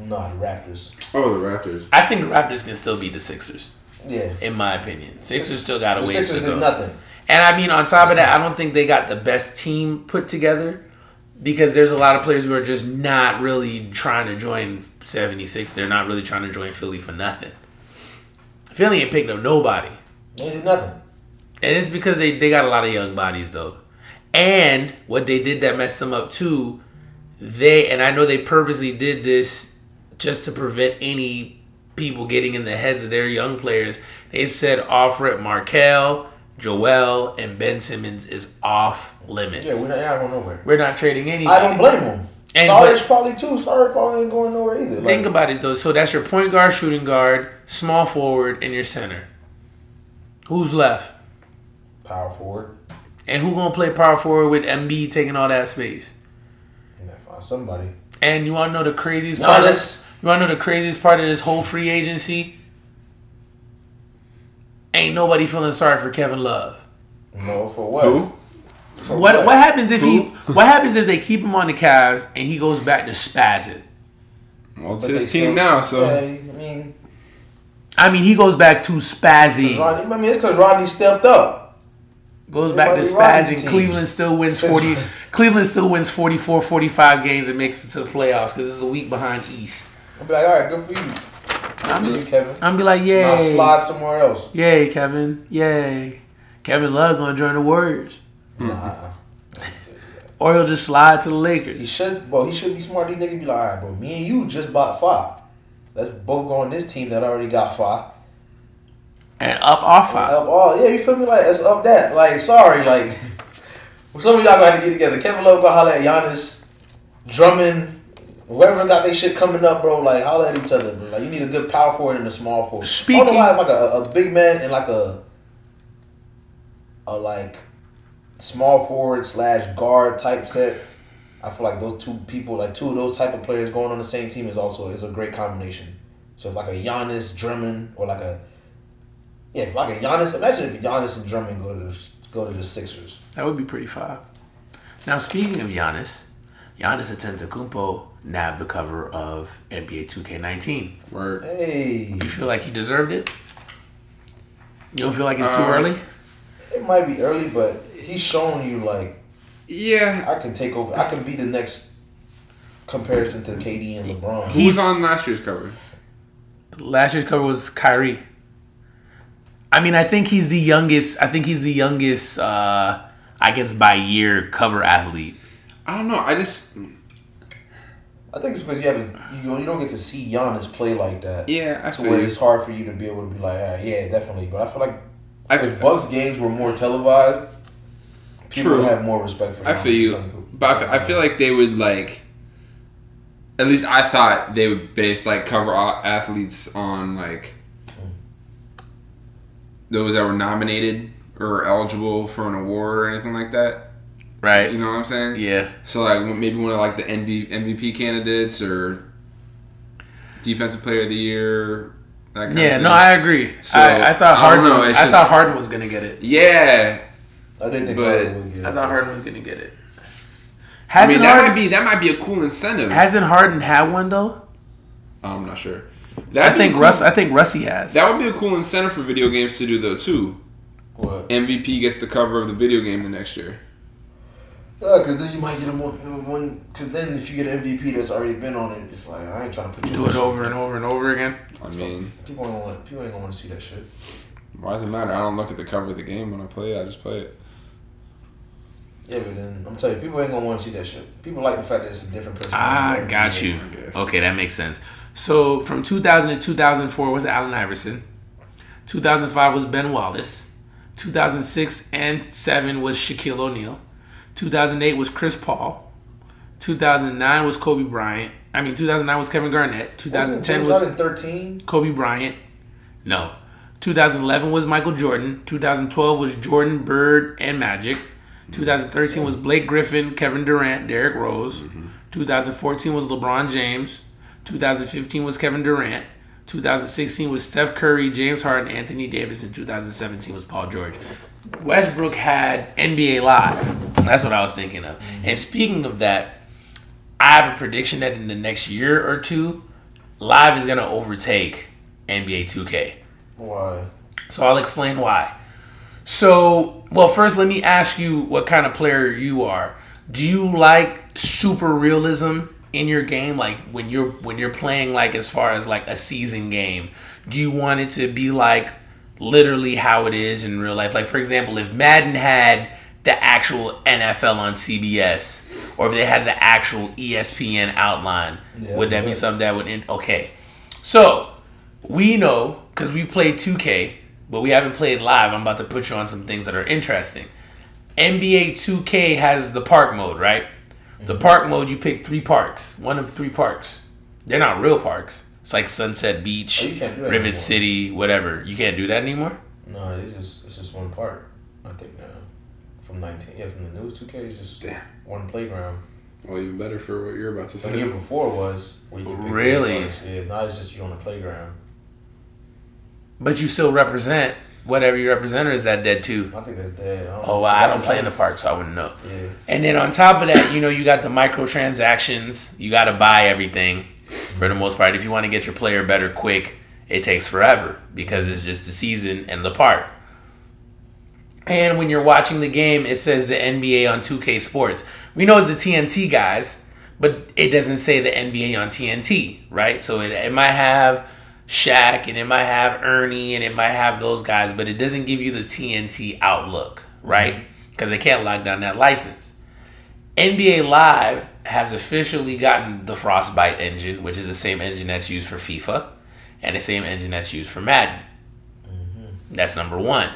No, the Raptors. Oh, the Raptors. I think the Raptors can still beat the Sixers, Yeah. in my opinion. Sixers still got a The ways Sixers to go. did nothing. And I mean, on top of that, I don't think they got the best team put together because there's a lot of players who are just not really trying to join 76. They're not really trying to join Philly for nothing. Philly ain't picked up nobody. They did nothing. And it's because they, they got a lot of young bodies, though. And what they did that messed them up, too, they, and I know they purposely did this just to prevent any people getting in the heads of their young players. They said off rip Markelle, Joel, and Ben Simmons is off limits. Yeah, we're not, yeah, going nowhere. We're not trading anybody. I don't blame them. And Sarge but- probably too. Sarge probably ain't going nowhere either. Like, Think about it though. So that's your point guard, shooting guard, small forward, and your center. Who's left? power forward. And who gonna play power forward with MB taking all that space? You gotta find somebody. And you wanna know the craziest part? Of, Giannis. you wanna know the craziest part of this whole free agency? Ain't nobody feeling sorry for Kevin Love. No, for what? Who? For What what happens if he what happens if they keep him on the Cavs and he goes back to spazzing? Well, it's But his team still- now, so Yeah, I mean, I mean he goes back to spazzing. Rodney, I mean, it's because Rodney stepped up. Goes back to Everybody Rodney's spazzing. Cleveland still wins 40 Cleveland still wins 44 45 games and makes it to the playoffs cuz it's a week behind East. I'll be like, all right, good for you. Good I'm for you, Kevin. I'm be like, Now "Yay." slide somewhere else. Yay, Kevin. Yay. Kevin Love going to join the Warriors. Nah. Or he'll just slide to the Lakers. He should, bro. He should be smart. These niggas be like, all right, bro. Me and you just bought five. Let's both go on this team that already got five. And up off five. Up all, yeah. You feel me? Like it's up that. Like sorry, like some of y'all gonna have to get together. Kevin Love gonna holler at Giannis, Drummond, whoever got their shit coming up, bro. Like holler at each other, bro. Like you need a good power forward and a small forward. I Speaking- don't know why, like a, a big man and like a a like small forward slash guard type set. I feel like those two people, like two of those type of players going on the same team is also is a great combination. So if like a Giannis, Drummond, or like a yeah, if like a Giannis, imagine if Giannis and Drummond go to the, go to the Sixers. That would be pretty fire. Now, speaking of Giannis, Giannis Antetokounmpo nabbed the cover of NBA 2K19. Word. Hey, You feel like he deserved it? You don't feel like it's too Um, early? it might be early, but he's showing you like Yeah. I can take over. I can be the next comparison to KD and LeBron. Who was on last year's cover? Last year's cover was Kyrie. I mean, I think he's the youngest. I think he's the youngest. Uh, I guess by year cover athlete. I don't know. I just I think it's because you have you, you don't get to see Giannis play like that. yeah. I to where it's hard for you to be able to be like, ah, yeah, definitely. But I feel like I if Bucks games were more televised, people True. would have more respect for. I feel you, but I feel, I feel like they would like. At least I thought they would base like cover athletes on like those that were nominated or eligible for an award or anything like that. Right. You know what I'm saying? Yeah. So like maybe one of like the NV, MVP candidates or defensive player of the year. That kind Yeah. of No. I agree. So, I, I thought Harden. don't know, was, I just- thought Harden was gonna get it. yeah. I didn't think but- Harden would get I thought Harden was gonna get it. I Hasn't mean that Harden, might be that might be a cool incentive. hasn't Harden had one though? I'm not sure. I That'd be think cool- Russ. I think Russie has. That would be a cool incentive for video games to do though too. What? MVP gets the cover of the video game the next year. Yeah, because then you might get a more one. Because then if you get an MVP that's already been on it, it's like I ain't trying to put you. Do it this- over and over and over again. I mean, People ain't gonna want. People ain't gonna want to see that shit. why does it matter? I don't look at the cover of the game when I play it. I just play it. Yeah, but then I'm telling you, people ain't gonna want to see that shit. People like the fact that it's a different person. Ah, got you. Okay, that makes sense. So from 2000 to 2004 was Allen Iverson. 2005 was Ben Wallace. 2006 and 7 was Shaquille O'Neal. 2008 was Chris Paul. 2009 was Kobe Bryant. I mean, 2009 was Kevin Garnett. 2010 was 2013. Kobe Bryant. No. 2011 was Michael Jordan. 2012 was Jordan, Bird, and Magic. 2013 was Blake Griffin, Kevin Durant, Derrick Rose. Mm-hmm. 2014 was LeBron James. 2015 was Kevin Durant. 2016 was Steph Curry, James Harden, Anthony Davis, and 2017 was Paul George. Westbrook had NBA Live. That's what I was thinking of. Mm-hmm. And speaking of that, I have a prediction that in the next year or two, Live is going to overtake NBA 2K. Why? So I'll explain why. So, well, first let me ask you what kind of player you are. Do you like super realism in your game like when you're when you're playing like as far as like a season game? Do you want it to be like literally how it is in real life? Like for example, if Madden had the actual NFL on CBS or if they had the actual ESPN outline, Yeah, would that be something that would in- okay. So, we know because we played 2K, but we haven't played live. I'm about to put you on some things that are interesting. NBA 2K has the park mode, right? The Mm-hmm. park mode, you pick three parks, one of three parks. They're not real parks. It's like Sunset Beach, Oh, you can't do that Rivet anymore. City, whatever. You can't do that anymore. No, it's just it's just one part. I think now from 19. Yeah, from the newest 2K, it's just Damn. one playground. Well, even better for what you're about to say. The year before was where you could pick Really? three parts. Yeah, now it's just you on the playground. But you still represent whatever you represent, or is that dead too? I think that's dead. Oh, well, I don't play in the park, so I wouldn't know. Yeah. And then on top of that, you know, you got the microtransactions. You got to buy everything for the most part. If you want to get your player better quick, it takes forever because it's just the season and the park. And when you're watching the game, it says the NBA on 2K Sports. We know it's the TNT guys, but it doesn't say the NBA on TNT, right? So it, it might have Shaq and it might have Ernie and it might have those guys, but it doesn't give you the TNT outlook, right? Because they can't lock down that license. NBA Live has officially gotten the Frostbite engine, which is the same engine that's used for FIFA and the same engine that's used for Madden. That's number one.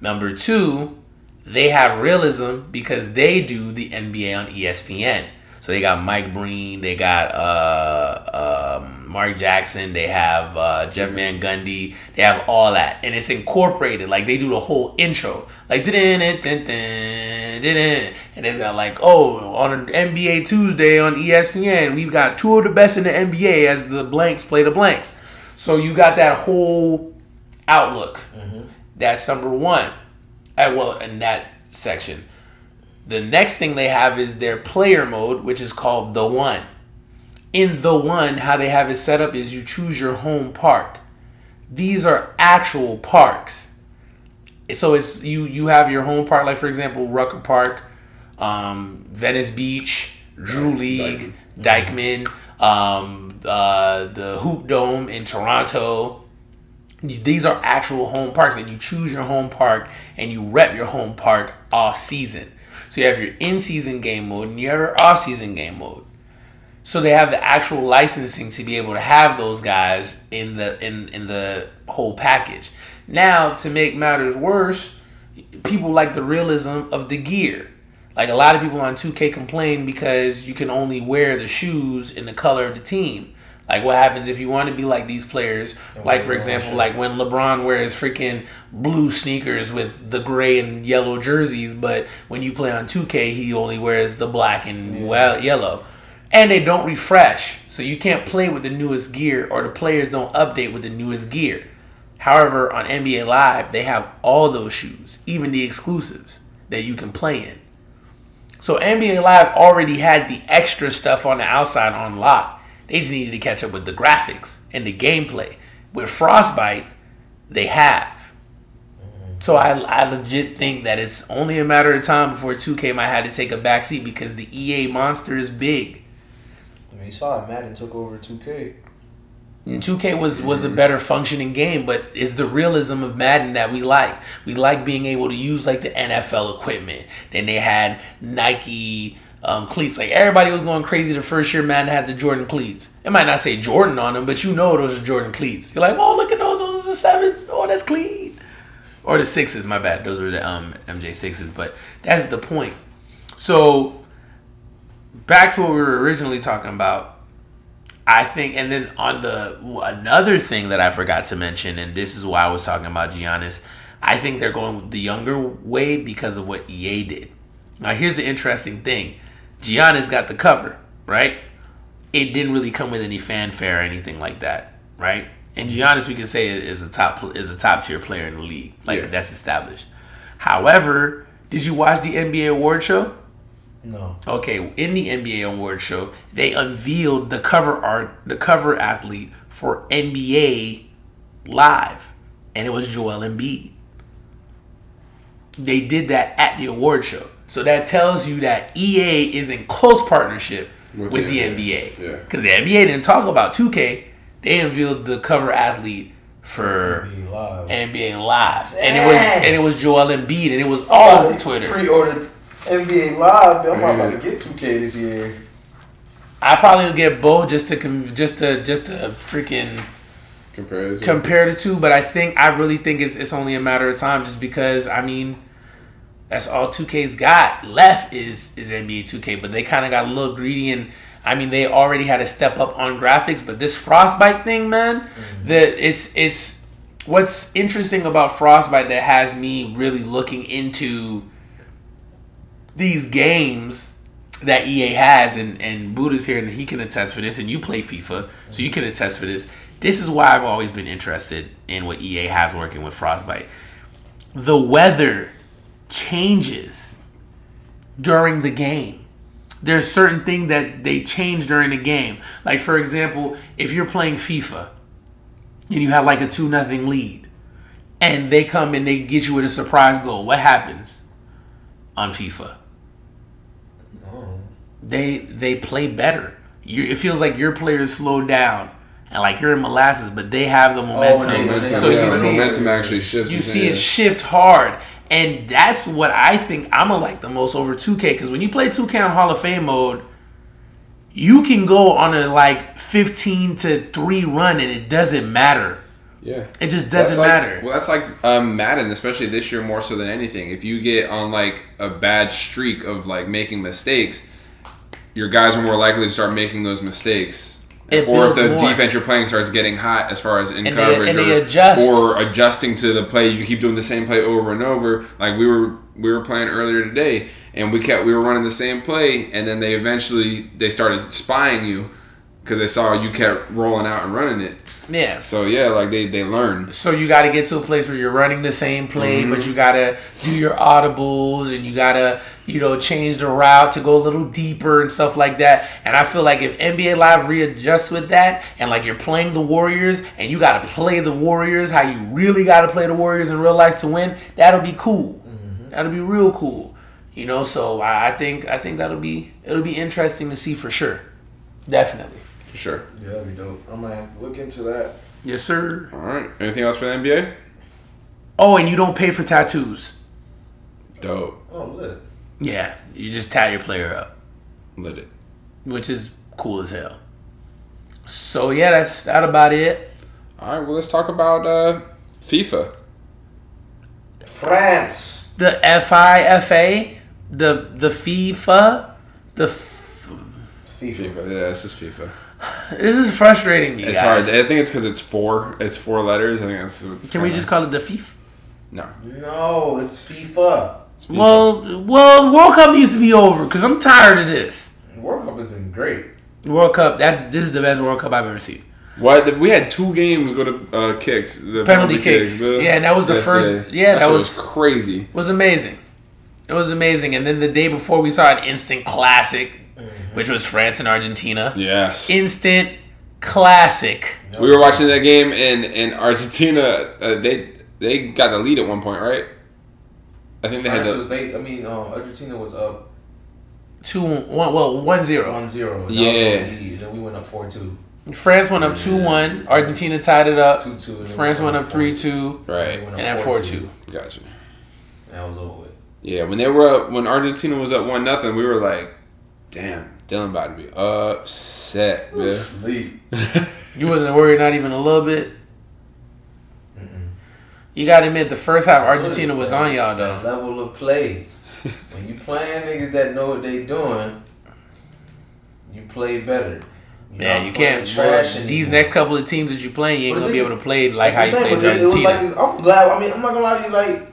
Number two, they have realism because they do the NBA on ESPN. So they got Mike Breen, they got uh, um, Mark Jackson, they have uh, Jeff Van Gundy, they have all that, and it's incorporated. Like they do the whole intro, like dun, and it's got like, oh, on an NBA Tuesday on ESPN, we've got two of the best in the NBA as the blanks play the blanks. So you got that whole outlook. That's number one. Uh, well, in that section. The next thing they have is their player mode, which is called the one. In the one, how they have it set up is you choose your home park. These are actual parks. So it's you you have your home park, like for example, Rucker Park, um, Venice Beach, Drew League, Dyckman, um, uh, the Hoop Dome in Toronto. These are actual home parks, and you choose your home park and you rep your home park off season. So you have your in season game mode and you have your off season game mode. So they have the actual licensing to be able to have those guys in the in in the whole package. Now to make matters worse, people like the realism of the gear. Like a lot of people on 2K complain because you can only wear the shoes in the color of the team. Like what happens if you want to be like these players? Like for example, like when LeBron wears freaking blue sneakers with the gray and yellow jerseys, but when you play on 2K, he only wears the black and well yellow. And they don't refresh, so you can't play with the newest gear, or the players don't update with the newest gear. However, on NBA Live, they have all those shoes, even the exclusives that you can play in. So NBA Live already had the extra stuff on the outside on lock. They just needed to catch up with the graphics and the gameplay. With Frostbite, they have. So I, I legit think that it's only a matter of time before 2K might have to take a backseat because the EA monster is big. You saw it. Madden took over 2K. And 2K was was a better functioning game, but it's the realism of Madden that we like. We like being able to use like the NFL equipment. Then they had Nike um, cleats. Like everybody was going crazy the first year Madden had the Jordan cleats. It might not say Jordan on them, but you know those are Jordan cleats. You're like, oh look at those, those are the sevens. Oh, that's clean. Or the sixes, my bad. Those were the um, MJ sixes, but that's the point. So back to what we were originally talking about. I think, and then on the another thing that I forgot to mention, and this is why I was talking about Giannis. I think they're going the younger way because of what EA did. Now, here's the interesting thing: Giannis got the cover, right? It didn't really come with any fanfare or anything like that, right? And Giannis, we can say, is a top is a top tier player in the league, like Yeah. that's established. However, did you watch the NBA award show? No. Okay, in the NBA award show, they unveiled the cover art, the cover athlete for NBA Live, and it was Joel Embiid. They did that at the award show, so that tells you that EA is in close partnership with, With the the NBA. NBA, yeah. because the NBA didn't talk about 2K; they unveiled the cover athlete for Be live. NBA Live, and it was and it was Joel Embiid, and it was all over Twitter. Pre-ordered NBA Live. I'm Yeah. about to get 2K this year. I probably would get both just to com- just to just to freaking Compared to compare the two, but I think I really think it's it's only a matter of time, just because I mean that's all 2K's got left is is NBA 2K, but they kind of got a little greedy and. I mean, they already had to step up on graphics, but this Frostbite thing, man, mm-hmm. that it's it's what's interesting about Frostbite that has me really looking into these games that EA has, and and Buddha's here, and he can attest for this, and you play FIFA, so you can attest for this. This is why I've always been interested in what EA has working with Frostbite. The weather changes during the game. There's certain things that they change during the game. Like for example, if you're playing FIFA and you have like a two nothing lead, and they come and they get you with a surprise goal, what happens on FIFA? They they play better. You, it feels like your players slow down and like you're in molasses, but they have the momentum. they- momentum, so yeah, you see momentum actually shifts. you see it shift hard and that's what i think i'm gonna like the most over 2k because when you play 2k on hall of fame mode you can go on a like 15 to 3 run and it doesn't matter Yeah. it just doesn't like- matter Well, that's like um, Madden, especially this year more so than anything. If you get on like a bad streak of like making mistakes, your guys are more likely to start making those mistakes It or if the more. defense you're playing starts getting hot as far as in And they- coverage and or, they adjust. or adjusting to the play, you keep doing the same play over and over. Like we were we were playing earlier today, and we kept we were running the same play, and then they eventually they started spying you because they saw you kept rolling out and running it. Yeah. So yeah, like they they learn. So you got to get to a place where you're running the same play, Mm-hmm. but you got to do your audibles and you got to, you know, change the route to go a little deeper and stuff like that. And I feel like if NBA Live readjusts with that and like you're playing the Warriors and you got to play the Warriors how you really got to play the Warriors in real life to win, that'll be cool. That'll be real cool. You know, so I think I think that'll be it'll be interesting to see for sure. Definitely. For sure. Yeah, that'd be dope. I'm gonna have to look into that. Yes, sir. All right. Anything else for the NBA? Oh, and you don't pay for tattoos. Dope. Oh, lit. Yeah, you just tie your player up. Lit it. which is cool as hell. So yeah, that's that about it. All right. Well, let's talk about uh, FIFA. France. The FIFA, the the FIFA, the f- FIFA. FIFA. Yeah, it's just FIFA. This is frustrating me. It's guys. hard. I think it's because it's four. It's four letters. I think that's. What's Can we just call it the FIFA? No. No, it's FIFA. It's FIFA. Well, well, World Cup needs to be over because I'm tired of this. World Cup has been great. World Cup. That's this is the best World Cup I've ever seen. What? We had two games go to uh, kicks. The Penalty kicks. bro. Yeah, and that was the Yesterday. first- yeah, that shit was- crazy. It was amazing. It was amazing. And then the day before, we saw an instant classic, which was France and Argentina. Yes. Instant classic. we were watching that game, and and Argentina uh, they they got the lead at one point, right? I think they had France was, the. they, I mean, um, Argentina was up Two one. Well, one zero. 1 0. Yeah. And then we went up 4 2. France went up two one. Argentina tied it up. 2 2. France we went up three two, Right. and then four two. Gotcha. That was over with. Yeah, when they were up, when Argentina was up one nothing, we were like, "Damn, Dylan about to be upset, man." You wasn't worried, not even a little bit. You gotta admit, the first half Argentina was on y'all That though. level of play. when you playing niggas that know what they doing, you play better. You're Yeah, you can't. trash boy, anymore. These next couple of teams that you playing, you ain't But gonna be able to play like That's how you played but it, it was Argentina. like this, I'm glad. I mean, I'm not gonna lie to you. Like,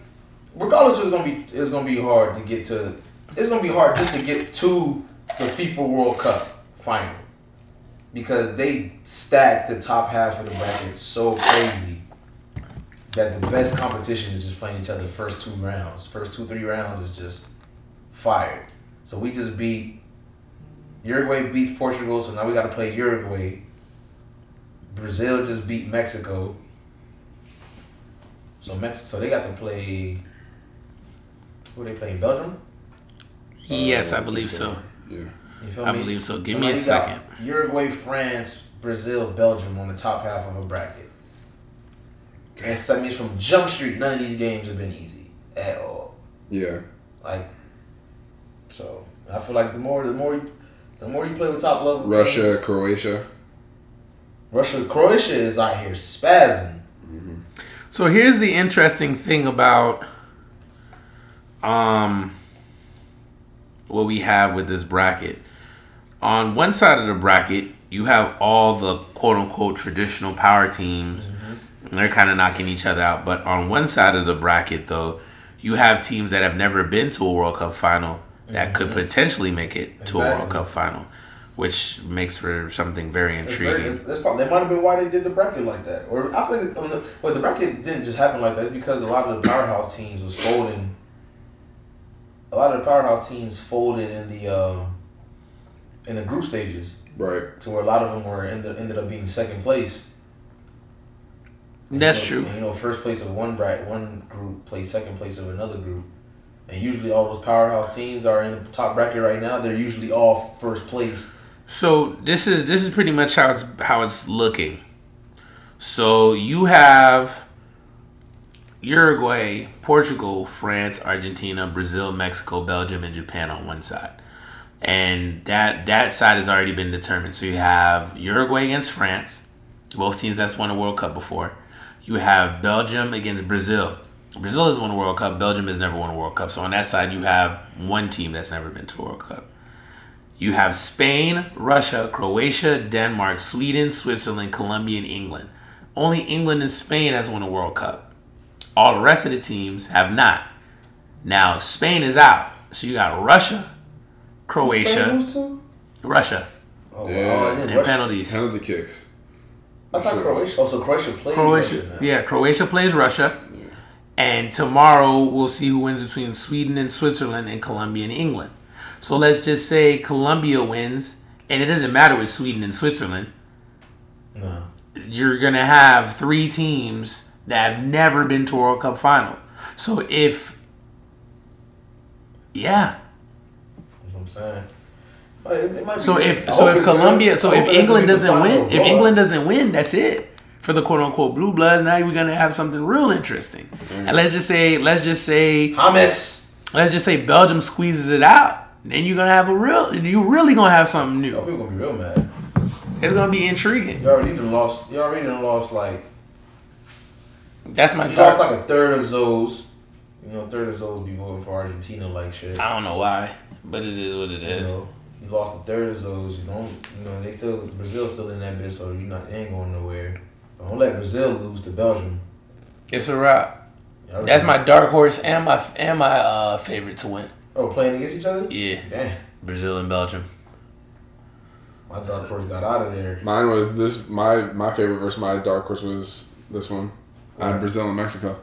regardless, it's gonna be it's gonna be hard to get to. It's gonna be hard just to get to the FIFA World Cup final because they stacked the top half of the bracket so crazy that the best competition is just playing each other first two rounds. First two three rounds is just fire. So we just beat Uruguay beats Portugal, so now we got to play Uruguay. Brazil just beat Mexico. So Mex so they got to play. Who they playing? Belgium. yes, Uh, I believe so. Yeah. You feel I me? believe so. Give now me a second. Uruguay, France, Brazil, Belgium on the top half of a bracket. And so that means from Jump Street, none of these games have been easy at all. Yeah. Like, so I feel like the more the more you, the more you play with top level teams- Russia, Croatia. Russia, Croatia is out here spazzing. So here's the interesting thing about um what we have with this bracket. On one side of the bracket, you have all the quote unquote traditional power teams. And they're kind of knocking each other out. But on one side of the bracket, though, you have teams that have never been to a World Cup final that could mm-hmm. potentially make it to a World Cup final, which makes for something very very, intriguing. it's, it's probably, that might have been why they did the bracket like that. Or I think on the, well, the bracket didn't just happen like that. It's because a lot of the powerhouse teams was folding. A lot of the powerhouse teams folded in the um, in the group stages Right. to where a lot of them were ended, ended up being second place. That's You know, true. and, you know, first place of one bracket, one group plays second place of another group, and usually all those powerhouse teams are in the top bracket right now. They're usually all first place. So this is this is pretty much how it's how it's looking. So you have Uruguay, Portugal, France, Argentina, Brazil, Mexico, Belgium, and Japan on one side. And that that side has already been determined. So you have Uruguay against France, both teams that's won a World Cup before. You have Belgium against Brazil. Brazil has won a World Cup. Belgium has never won a World Cup. So on that side, you have one team that's never been to a World Cup. You have Spain, Russia, Croatia, Denmark, Sweden, Switzerland, Colombia, and England. Only England and Spain has won a World Cup. All the rest of the teams have not. Now Spain is out, so you got Russia, Croatia, lose? Russia, Oh, Yeah. wow. Oh, and Russia- penalties. Penalty kicks. I thought Croatia. Oh, so Croatia plays Croatia, Russia yeah, Croatia plays Russia, and tomorrow we'll see who wins between Sweden and Switzerland and Colombia and England. So let's just say Colombia wins, and it doesn't matter with Sweden and Switzerland. No. You're gonna have three teams that have never been to a World Cup final. So if, yeah, That's what I'm saying. But it- it might be so if so if. Colombia, so if England doesn't win, if. England doesn't win, that's it for the quote unquote blue bloods. Now we're gonna have something real interesting. Mm. And let's just say, let's just say, Hamas. let's just say Belgium squeezes it out. Then you're gonna have a real, you're really gonna have something new. Oh, people gonna be real mad. It's gonna be intriguing. You already done lost. You already done lost like That's my you lost dark. like a third of those. You know, a third of those be voting for Argentina like shit. I don't know why, but it is what it You is. know, you lost a third of those. You don't. You know, they still Brazil's still in that bitch, so you not ain't going nowhere. But don't let Brazil lose to Belgium. It's a wrap. Y'all That's my dark horse and my and my uh, favorite to win. Oh, playing against each other. Yeah, Damn, Brazil and Belgium. my dark horse got out of there. Mine was this. My my favorite versus my dark horse was this one. Uh, Right. Brazil and Mexico.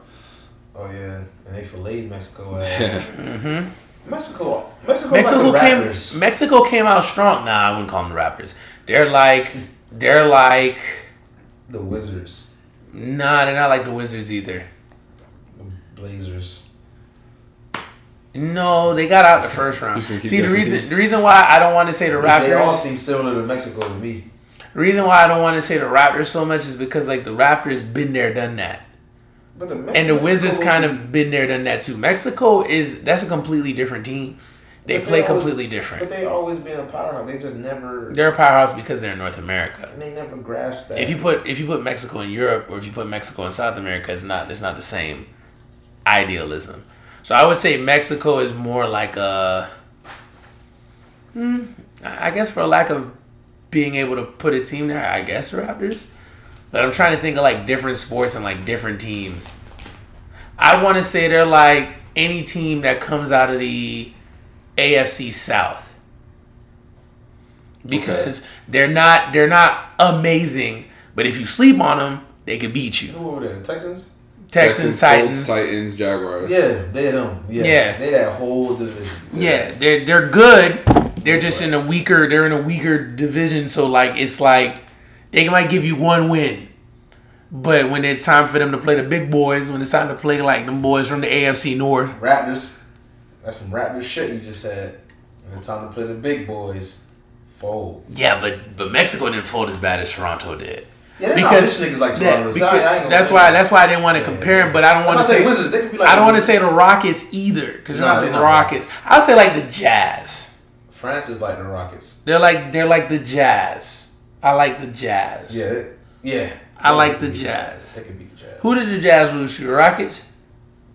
Oh yeah, and they filleted Mexico. Ass. Yeah. Mexico, Mexico, Mexico like the came. Raptors. Mexico came out strong. Nah, I wouldn't call them the Raptors. They're like, they're like, the Wizards, nah, they're not like the Wizards either. the Blazers. No, they got out the first round. Just gonna keep See the reason. teams. The reason why I don't want to say the Raptors. They all Raptors. seem similar to Mexico to me. The reason why I don't want to say the Raptors so much is because like the Raptors been there, done that, But the and the Wizards Mexico- kind of been there, done that too. Mexico is that's a completely different team. They play always- completely different. But they always been a powerhouse. They just never. They're a powerhouse because they're in North America. And they never grasped that. If you put if you put Mexico in Europe or if you put Mexico in South America, it's not it's not the same idealism. So I would say Mexico is more like a, hmm, I guess for lack of being able to put a team there, I guess Raptors. But I'm trying to think of like different sports and like different teams. I want to say they're like any team that comes out of the AFC South because they're not they're not amazing, but if you sleep on them, they could beat you. who were they? The Texans. Texans, Colts, Titans, Titans, Jaguars. Yeah, they them. Yeah, Yeah. they that whole division. yeah, they're they're good. They're just in a weaker they're in a weaker division, so like it's like they might give you one win. But when it's time for them to play the big boys, when it's time to play like them boys from the AFC North, Raptors. That's some Raptors shit you just said. When it's time to play the big boys. Fold. yeah, but but Mexico didn't fold as bad as Toronto did. Yeah, Because, niggas like that- Toronto. Because- that's why them. that's why I didn't want to Yeah, compare yeah. them, but I don't want to say Wizards. They could be like I don't want to say the Rockets either because they're not the. Rockets. I'll say like the Jazz. France is like the Rockets. They're like they're like the Jazz. I like the Jazz. Yeah, they- yeah. I like the beat Jazz. They could beat the Jazz. Who did the Jazz lose to? The Rockets?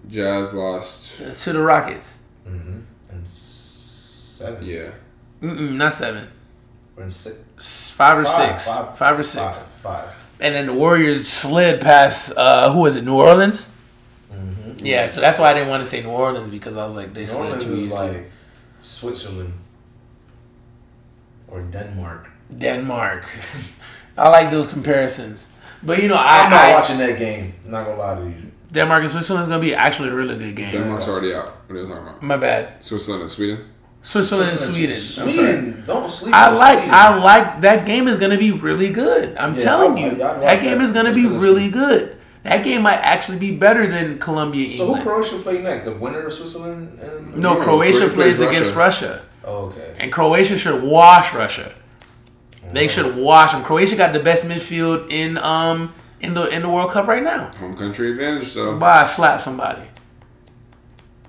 Jazz lost. To the Rockets. Mm-hmm. And seven. Yeah. Mm-mm, not seven. We're in six. Five or Five, six. five, Five or Five. six. Five. And then the Warriors slid past uh who was it? New Orleans? Mm-hmm. Yeah, so that's why I didn't want to say New Orleans because I was like they New slid Orleans too is easy. like Switzerland or Denmark. Denmark. I like those comparisons. But you know, I, I'm not I watching that game. I'm not gonna lie to you. Denmark and Switzerland's gonna be actually a really good game. Denmark's already out. What are you talking about? My bad. Switzerland and Sweden. Switzerland and Sweden. Sweden. Don't sleep. I like Sweden. I like that game is gonna be really good. I'm Yeah, telling I- you. I- I'd that like game that is gonna just be 'cause it's really good. That game might actually be better than Colombia So who Croatia play next? The winner of Switzerland and no, No, Croatia Croatia plays plays against Russia. Oh, okay. And Croatia should wash Russia. They should wash them. Croatia got the best midfield in um in the in the World Cup right now. Home country advantage, so. Why I slap somebody?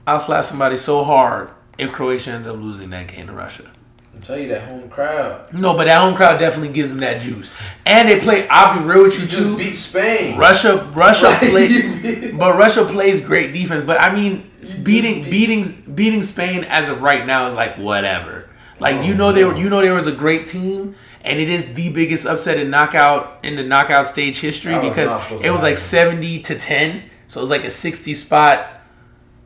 I'll slap somebody so hard if Croatia ends up losing that game to Russia. I'm telling you that home crowd. No, but that home crowd definitely gives them that juice. And they play. I'll be real with you You just too. beat Spain. Russia, Russia plays, but Russia plays great defense. But I mean, beating beat- beating beating Spain as of right now is like whatever. Like you know they were, you know there was a great team, and it is the biggest upset in knockout in the knockout stage history That because supposed it was like seventy to ten, so it was like a sixty spot.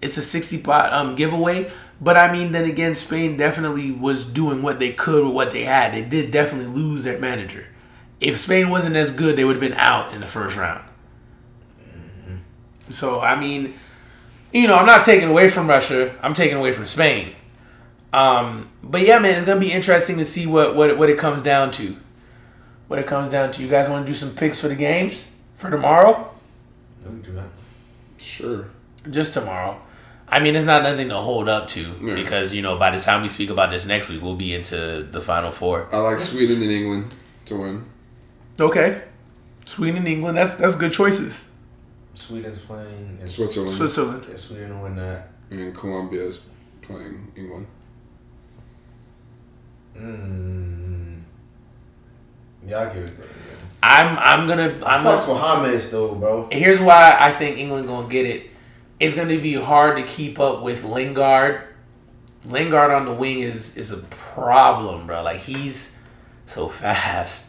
It's a sixty spot um giveaway. But I mean, then again, Spain definitely was doing what they could with what they had. They did definitely lose their manager. If Spain wasn't as good, they would have been out in the first round. So I mean, you know, I'm not taking away from Russia. I'm taking away from Spain. Um, but yeah, man, it's gonna be interesting to see what what what it comes down to. What it comes down to. You guys want to do some picks for the games for tomorrow? Let me do that. Sure. Just tomorrow. I mean, it's not nothing to hold up to Yeah. because you know by the time we speak about this next week, we'll be into the final four. I like Sweden and England to win. Okay, Sweden and England. That's that's good choices. Sweden's playing. in Switzerland Switzerland. Yeah, Sweden will win that. and Colombia is playing England. Mm. Yeah, I give it to England. I'm I'm gonna I I'm fucks gonna, though, bro. Here's why I think England gonna get it. It's gonna be hard to keep up with Lingard. Lingard on the wing is is a problem, bro. Like he's so fast.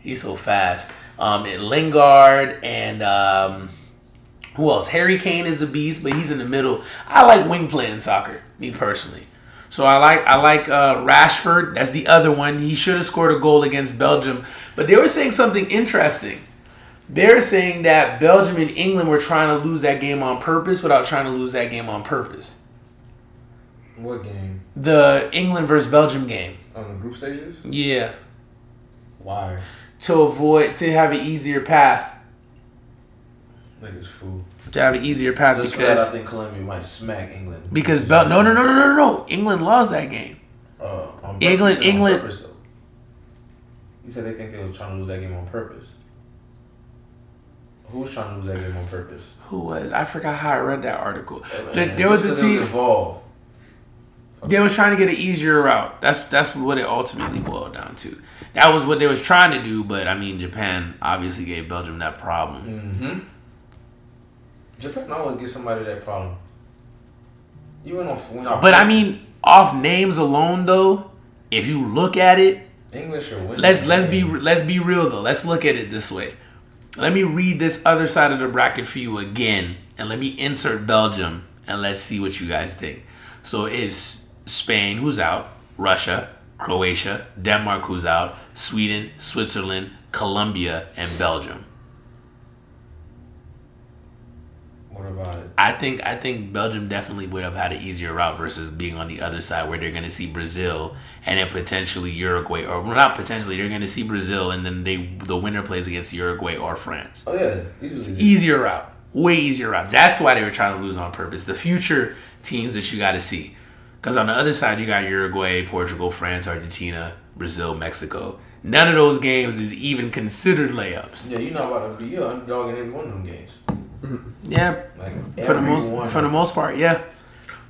He's so fast. Um, and Lingard and um, who else? Harry Kane is a beast, but he's in the middle. I like wing play in soccer, me personally. So I like I like uh, Rashford. That's the other one. He should have scored a goal against Belgium, but they were saying something interesting. They're saying that Belgium and England were trying to lose that game on purpose without trying to lose that game on purpose. What game? The England versus Belgium game. On the group stages? Yeah. Why? To avoid to have an easier path. Niggas fool. To have an easier path Just that, I think Colombia might smack England. because Bel no no no no no no England lost that game. Uh, on England- on England- purpose, though. You said they think they was trying to lose that game on purpose. Who was trying to lose that game on purpose? Who was I forgot how I read that article. Man, There, there was a team. involved. They was trying to get an easier route. That's that's what it ultimately boiled down to. That was what they was trying to do, but I mean, Japan obviously gave Belgium that problem. Mm-hmm. Japan always get somebody that problem. Even on when But I mean, off names alone, though, if you look at it, English or win. let's let's be let's be real though. Let's look at it this way. Let me read this other side of the bracket for you again, and let me insert Belgium, and let's see what you guys think. So it's Spain who's out, Russia, Croatia, Denmark who's out, Sweden, Switzerland, Colombia, and Belgium. What about it? I think I think Belgium definitely would have had an easier route versus being on the other side where they're going to see Brazil and then potentially Uruguay or not potentially they're going to see Brazil and then they the winner plays against Uruguay or France. Oh yeah, easily. Easier route, way easier route. That's why they were trying to lose on purpose. The future teams that you got to see, because on the other side you got Uruguay, Portugal, France, Argentina, Brazil, Mexico. None of those games is even considered layups. Yeah, you're not about to be you're underdog in every one of them games. Yeah, Like for the most one. for the most part, yeah.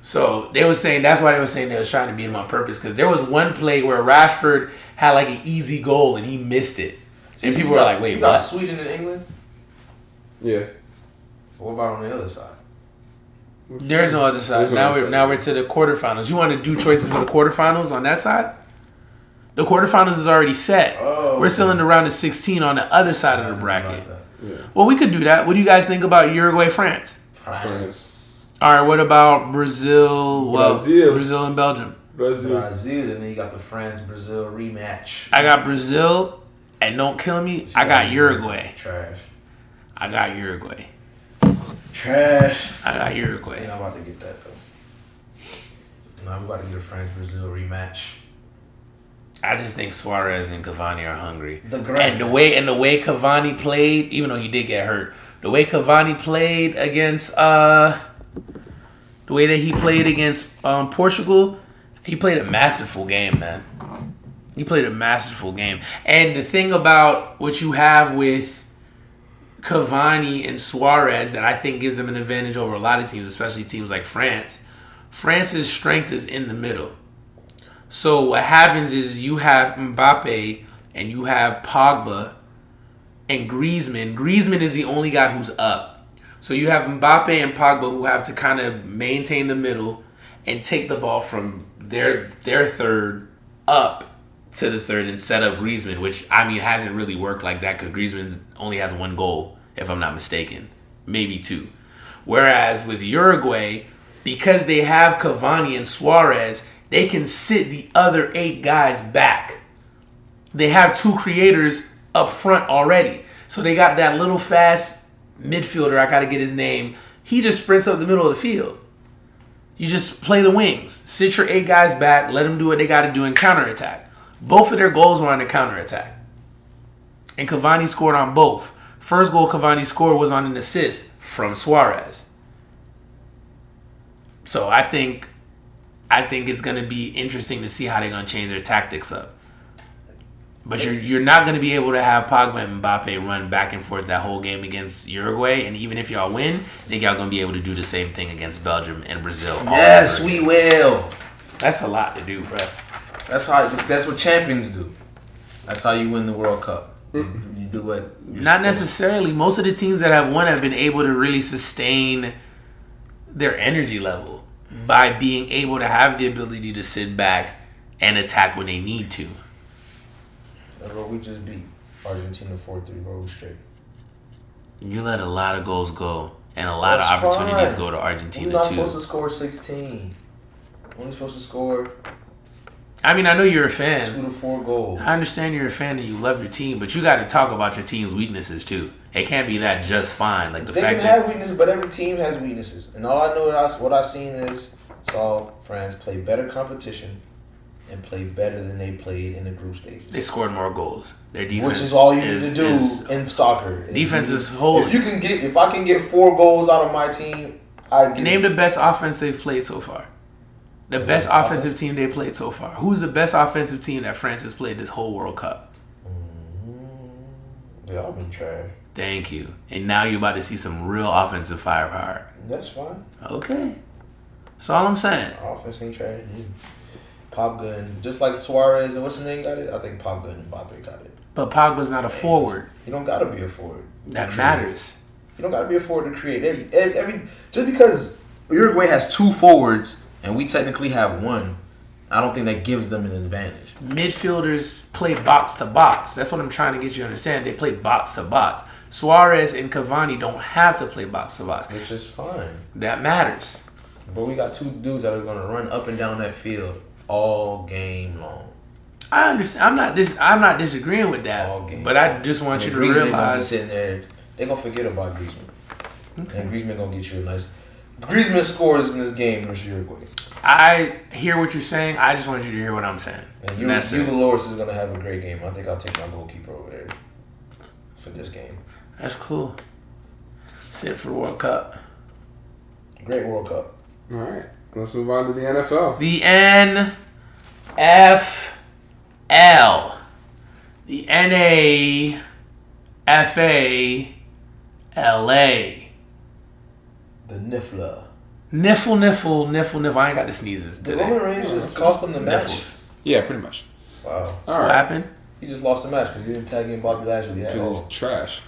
So they were saying that's why they were saying they was trying to beat him on purpose because there was one play where Rashford had like an easy goal and he missed it, and people you were like, "Wait, you got what?" Sweden and England. Yeah. What about on the other side? There is no other side. There's Now we're side. now we're to the quarterfinals. You want to do choices for the quarterfinals on that side? The quarterfinals is already set. Oh, we're still in the round of sixteen on the other side of the About bracket. That. Well, we could do that. What do you guys think about Uruguay, France? France, All right. What about Brazil? Well, Brazil. Brazil and Belgium. Brazil. Brazil, and then you got the France Brazil rematch. I got Brazil, and don't kill me. I got Uruguay. Trash. I got Uruguay. Trash. I got You're Uruguay. not about to get that though. No, I'm about to get a France Brazil rematch. I just think Suarez and Cavani are hungry. The and the way and the way Cavani played, even though he did get hurt, the way Cavani played against uh, the way that he played against um, Portugal, he played a masterful game, man. He played a masterful game. And the thing about what you have with Cavani and Suarez that I think gives them an advantage over a lot of teams, especially teams like France. France's strength is in the middle. So what happens is you have Mbappe and you have Pogba and Griezmann. Griezmann is the only guy who's up. So you have Mbappe and Pogba who have to kind of maintain the middle and take the ball from their their third up to the third and set up Griezmann, which I mean hasn't really worked like that because Griezmann only has one goal, if I'm not mistaken, maybe two. Whereas with Uruguay, because they have Cavani and Suarez, they can sit the other eight guys back. They have two creators up front already. So they got that little fast midfielder, I gotta get his name. He just sprints up the middle of the field. You just play the wings. Sit your eight guys back, let them do what they gotta do and counterattack. Both of their goals were on the counterattack. And Cavani scored on both. First goal Cavani scored was on an assist from Suarez. So I think I think it's gonna be interesting to see how they're gonna change their tactics up. But you're you're not gonna be able to have Pogba and Mbappe run back and forth that whole game against Uruguay, and even if y'all win, I think y'all gonna be able to do the same thing against Belgium and Brazil. all Yes, we again. will. That's a lot to do, bro. That's how. That's what champions do. That's how you win the World Cup. You do what? you're Not necessarily. Most of the teams that have won have been able to really sustain their energy level by being able to have the ability to sit back and attack when they need to. That's what we just beat Argentina four three, bro. We straight. You let a lot of goals go, and a lot That's of opportunities fine. go to We're Argentina not too. supposed to score sixteen. We're only supposed to score I mean, I know you're a fan. two to four goals. I understand you're a fan and you love your team, but you got to talk about your team's weaknesses too. It can't be that just fine. Like the They fact can that have weaknesses, but every team has weaknesses. And all I know, what I, what I seen is saw France play better competition and play better than they played in the group stage. they scored more goals. Their defense, Which is all you need to do is- in soccer. is Defense is holy. If you can get, if I can get four goals out of my team, I get Name the best offense they've played so far. The best best offensive team they played so far. Who's the best offensive team that France has played this whole World Cup? Mm-hmm. They all been trash. Thank you. And now you're about to see some real offensive firepower. That's fine. Okay. That's all I'm saying. Offense ain't trash. Pogba, just like Suarez and what's the name got it. I think Pogba and Mbappe got it. But Pogba's not a forward. You don't gotta be a forward. That matters. You don't gotta be a forward to create. Every, every just because Uruguay has two forwards and we technically have one. I don't think that gives them an advantage. Midfielders play box to box. That's what I'm trying to get you to understand. They play box to box. Suarez and Cavani don't have to play box to box. which is fine. That matters. But we got two dudes that are gonna run up and down that field all game long. I understand. I'm not. Dis- I'm not disagreeing with that. All game. But I just want you to Griezmann realize sitting there. They gonna forget about Griezmann. And Griezmann gonna get you a nice. Griezmann scores in this game versus Uruguay. I hear what you're saying. I just want you to hear what I'm saying. And And you, Hugo. Lloris is gonna have a great game. I think I'll take my goalkeeper over there for this game. That's cool. That's it for World Cup. Great World Cup. All right, let's move on to the NFL. The NFL. The NAFA LA. The Nifla. Niffle, niffle, niffle, niffle. I ain't got the sneezes The. Roman Reigns just cost them the match. Niffles. Yeah, pretty much. Wow. All What happened? He just lost the match because he didn't tag in Bobby Lashley at because all. it's oh. trash.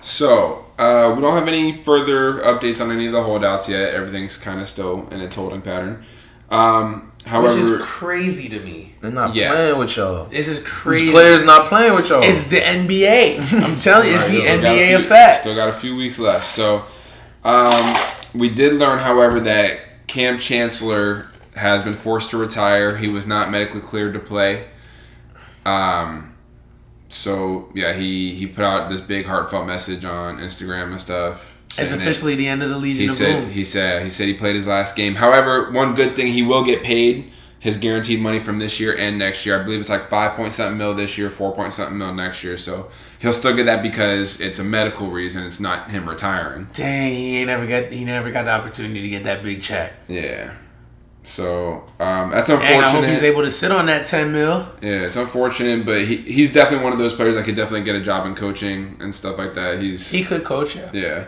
So uh, we don't have any further updates on any of the holdouts yet. Everything's kind of still in its holding pattern. Um, however, Which is crazy to me. They're not Yeah. playing with y'all. This is These crazy. players not playing with y'all. It's the NBA. I'm telling you, it's the Still got a NBA few- effect. Still got a few weeks left. So um, we did learn, however, that Kam Chancellor has been forced to retire. He was not medically cleared to play. Um, so yeah, he he put out this big heartfelt message on Instagram and stuff. It's officially the end of the Legion he of said Boom. he said he said he played his last game. However, one good thing he will get paid his guaranteed money from this year and next year. I believe it's like five point something mil this year, four point something mil next year. So he'll still get that because it's a medical reason. It's not him retiring. Dang, he ain't never got he never got the opportunity to get that big check. Yeah. So um, that's Dang, I hope unfortunate. he's able to sit on that ten mil. yeah, it's unfortunate, but he, he's definitely one of those players that could definitely get a job in coaching and stuff like that. He's He could coach you. yeah.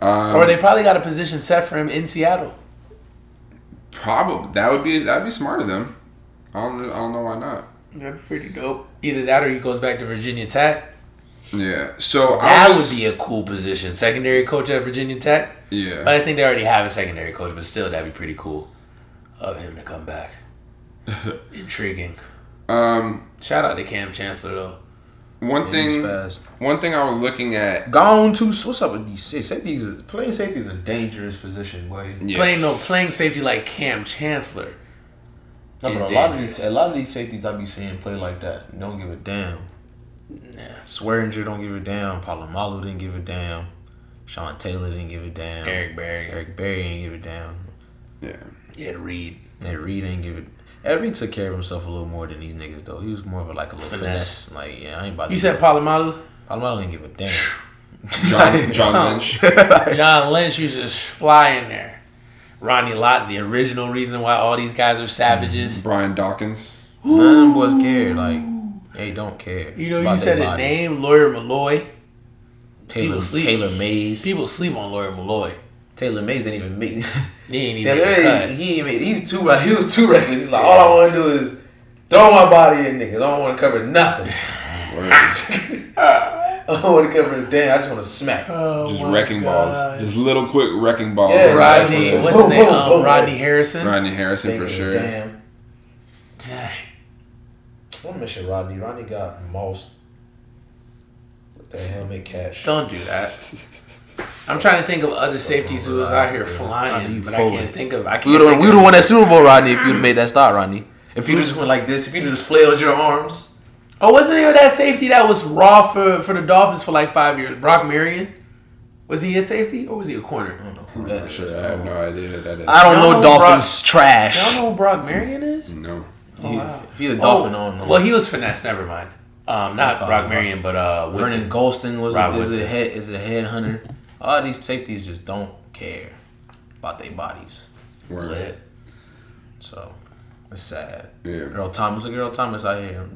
Um, Or they probably got a position set for him in Seattle. probably that would be that'd be smart of them. I don't I don't know why not. That's pretty dope. Either that or he goes back to Virginia Tech. Yeah. So That I was, would be a cool position. Secondary coach at Virginia Tech. yeah. But I think they already have a secondary coach, but still that'd be pretty cool of him to come back. Intriguing. Um, Shout out to Kam Chancellor though. one He's thing, one thing I was looking at. Gone too. What's up with these safeties? Safeties, playing safety is a dangerous position, boy. Yes. Playing no playing safety like Kam Chancellor. No, but a lot of these, a lot of these safeties I be seeing play like that. Don't give a damn. Yeah. Swearinger don't give a damn. Polamalu didn't give a damn. Sean Taylor didn't give a damn. Eric Berry. Eric Berry didn't give a damn. Yeah. Yeah, Reed. And Reed didn't give it. Ed Reed took care of himself a little more than these niggas though. He was more of a, like a little Finesse. finesse. Like yeah, I ain't about You to. said Polamalu? Polamalu didn't give a damn. John, John Lynch. John Lynch used to just fly in there. Ronnie Lott, the original reason why all these guys are savages. Mm-hmm. Brian Dawkins. None of them boys care. Like they don't care. You know, you said their his body. name, Lawyer Milloy. Taylor sleep. Taylor Mays. People sleep on Lawyer Milloy. Taylor Mays didn't even make. He ain't even Taylor, make a cut. he ain't made. He's too. He was too reckless. He's like, all I want to do is throw my body in niggas. I don't want to cover nothing. I don't want to cover a damn. I just want to smack. Oh Just wrecking God. balls. Just little quick wrecking balls. Yeah, Rodney, Boom, what's his name? boom, Um. Rodney Harrison. Rodney Harrison Ain't for sure. Damn. I'm missing Rodney. Rodney got most. What the hell make cash? Don't do that. I'm trying to think of other safeties who was out here Rodney, flying, but I can't think of. I can't. We would have we would have won that Super Bowl, Rodney, if you'd made that start, Rodney. If you just went like this, if you just flailed your arms. Oh, wasn't there that safety that was raw for, for the Dolphins for like five years? Brock Marion? Was he a safety or was he a corner? Who that For is. sure. I have no idea who that is. I don't know know Dolphins trash. Y'all know who Brock Marion is? no. He- wow. If he's a Dolphin, I oh, don't know. well, he was finesse. Never mind. Um, not Brock. Marion, but uh, Vernon Golston was Rob a, is a head is a headhunter. A lot of these safeties just don't care about their bodies. Word. Lit. So it's sad. Yeah. Earl Thomas, look at Earl Thomas out here.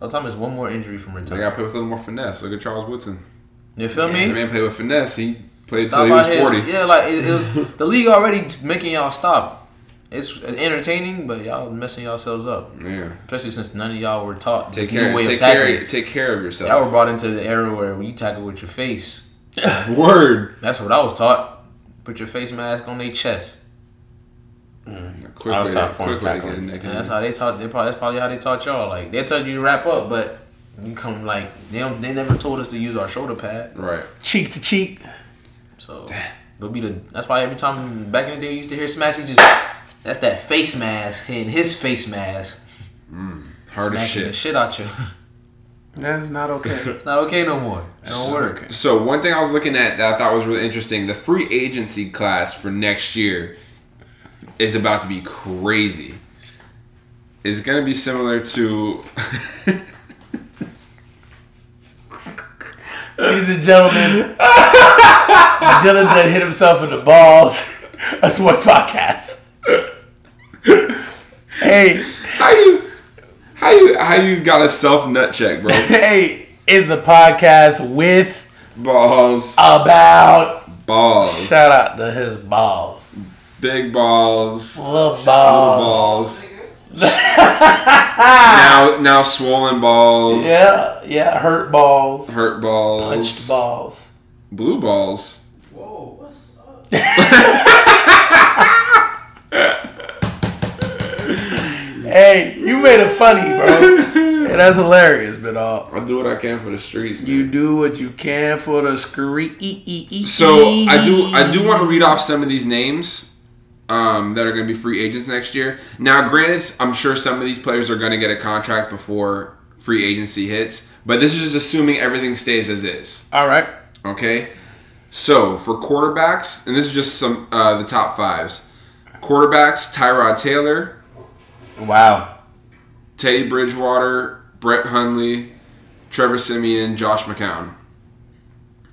Earl Thomas, one more injury from retirement. They got to play with a little more finesse. Look at Charles Woodson. You feel The me? The man played with finesse. He played Stop until he was out here. 40. Yeah, like it, it was the league already making y'all stop. It's entertaining, but y'all messing yourselves up. Yeah. Especially since none of y'all were taught Take this care. new way Take of tackling. care. Take care of yourself. Y'all were brought into the era where you tackle with your face. Word. That's what I was taught. Put your face mask on their chest. Quick I way was to, taught form quick way to get tackling. a neck And in. that's how they taught. They probably, that's probably how they taught y'all. Like they told you to wrap up, but you come like they don't, they never told us to use our shoulder pad. Right. Cheek to cheek. So it'll be the. That's why every time back in the day you used to hear Smacks, he just that's that face mask hitting his face mask, mm, Hard as smacking the shit. shit out you. That's not okay. it's not okay no more. It don't work. So one thing I was looking at that I thought was really interesting, the free agency class for next year is about to be crazy. It's gonna be similar to Ladies and gentlemen, Dylan done hit himself in the balls. A sports podcast. hey, how you how you how you got a self nut check, bro. hey, is the podcast with Balls, about balls, shout out to his balls. big balls, Little little balls. balls. now now swollen balls, Yeah, yeah, hurt balls. hurt balls, Punched balls. blue balls. Whoa, what's up? Hey, you made it funny, bro. and that's hilarious, but uh, I do what I can for the streets, man. you do what you can for the streets. So I do I do want to read off some of these names um, that are going to be free agents next year. Now, granted, I'm sure some of these players are going to get a contract before free agency hits, but this is just assuming everything stays as is. All right. Okay. So for quarterbacks, and this is just some uh, the top fives. Quarterbacks: Tyrod Taylor, Wow. Teddy Bridgewater, Brett Hundley, Trevor Siemian, Josh McCown.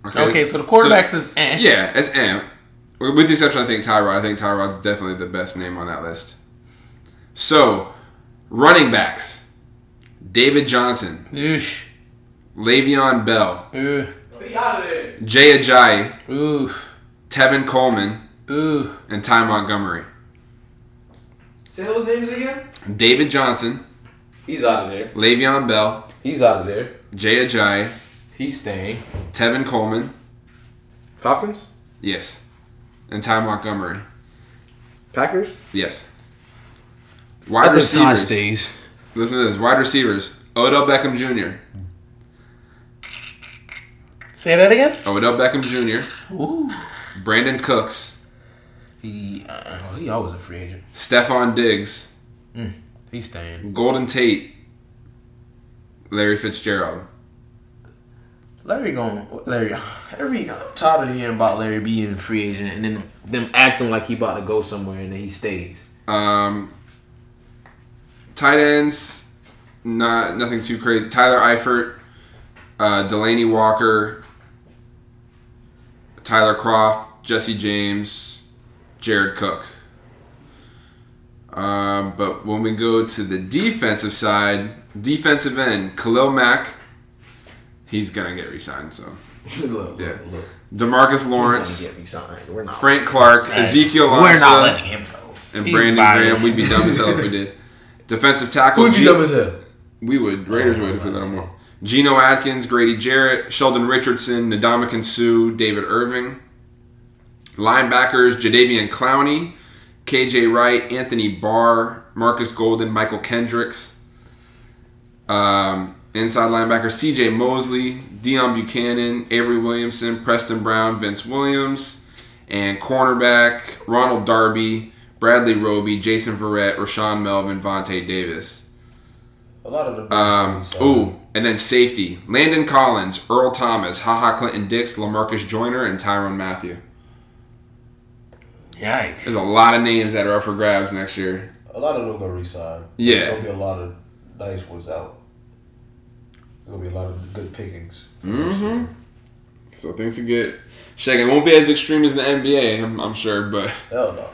Okay, so the quarterbacks is eh. Yeah, it's M. With the exception, I think Tyrod. I think Tyrod's definitely the best name on that list. So, running backs: David Johnson, Oosh. Le'Veon Bell, Ooh. Jay Ajayi, Ooh. Tevin Coleman, Ooh. and Ty Montgomery. Say those names again. David Johnson, He's out of there. Le'Veon Bell, He's out of there. Jay Ajayi, He's staying. Tevin Coleman, Falcons. yes, and Ty Montgomery, Packers. yes. Wide I think Ty receivers. stays. Listen to this. Wide receivers. Odell Beckham Jr. Say that again. Odell Beckham Jr. Ooh. Brandin Cooks. He uh, he always a free agent. Stefon Diggs. He's staying. Golden Tate. Larry Fitzgerald. Larry going Larry. Every I'm tired of hearing about Larry being a free agent and then them acting like he about to go somewhere and then he stays. Um, tight ends, not nothing too crazy. Tyler Eifert, uh, Delanie Walker, Tyler Kroft, Jesse James, Jared Cook. Um, but when we go to the defensive side, defensive end, Khalil Mack, he's gonna get re-signed. So look, Yeah. look, look. Demarcus He's Lawrence, gonna get. We're not. Frank Clark, Ezekiel We're not Ansah, letting him go. and He's Brandon biased. Graham. We'd be dumb as hell if we did. Defensive tackle. Who'd G- dumb as hell? We would. Raiders Oh, would if we let nice. them more. Geno Atkins, Grady Jarrett, Sheldon Richardson, Ndamukong Suh, David Irving. Linebackers, Jadeveon Clowney, KJ Wright, Anthony Barr, Marcus Golden, Mychal Kendricks. Um, inside linebacker, CJ Mosley, Deone Bucannon, Avery Williamson, Preston Brown, Vince Williams. And cornerback, Ronald Darby, Bradley Roby, Jason Verrett, Rashaan Melvin, Vontae Davis. A lot of the Um, ooh, and then safety: Landon Collins, Earl Thomas, Haha Clinton Dix, Lamarcus Joyner, and Tyrann Mathieu. Yikes. There's a lot of names that are up for grabs next year. a lot of them gonna resign. Yeah. There's gonna be a lot of nice ones out. There's gonna be a lot of good pickings. Mm-hmm. So things could get shaking. It won't be as extreme as the NBA, I'm, I'm sure, but Hell no.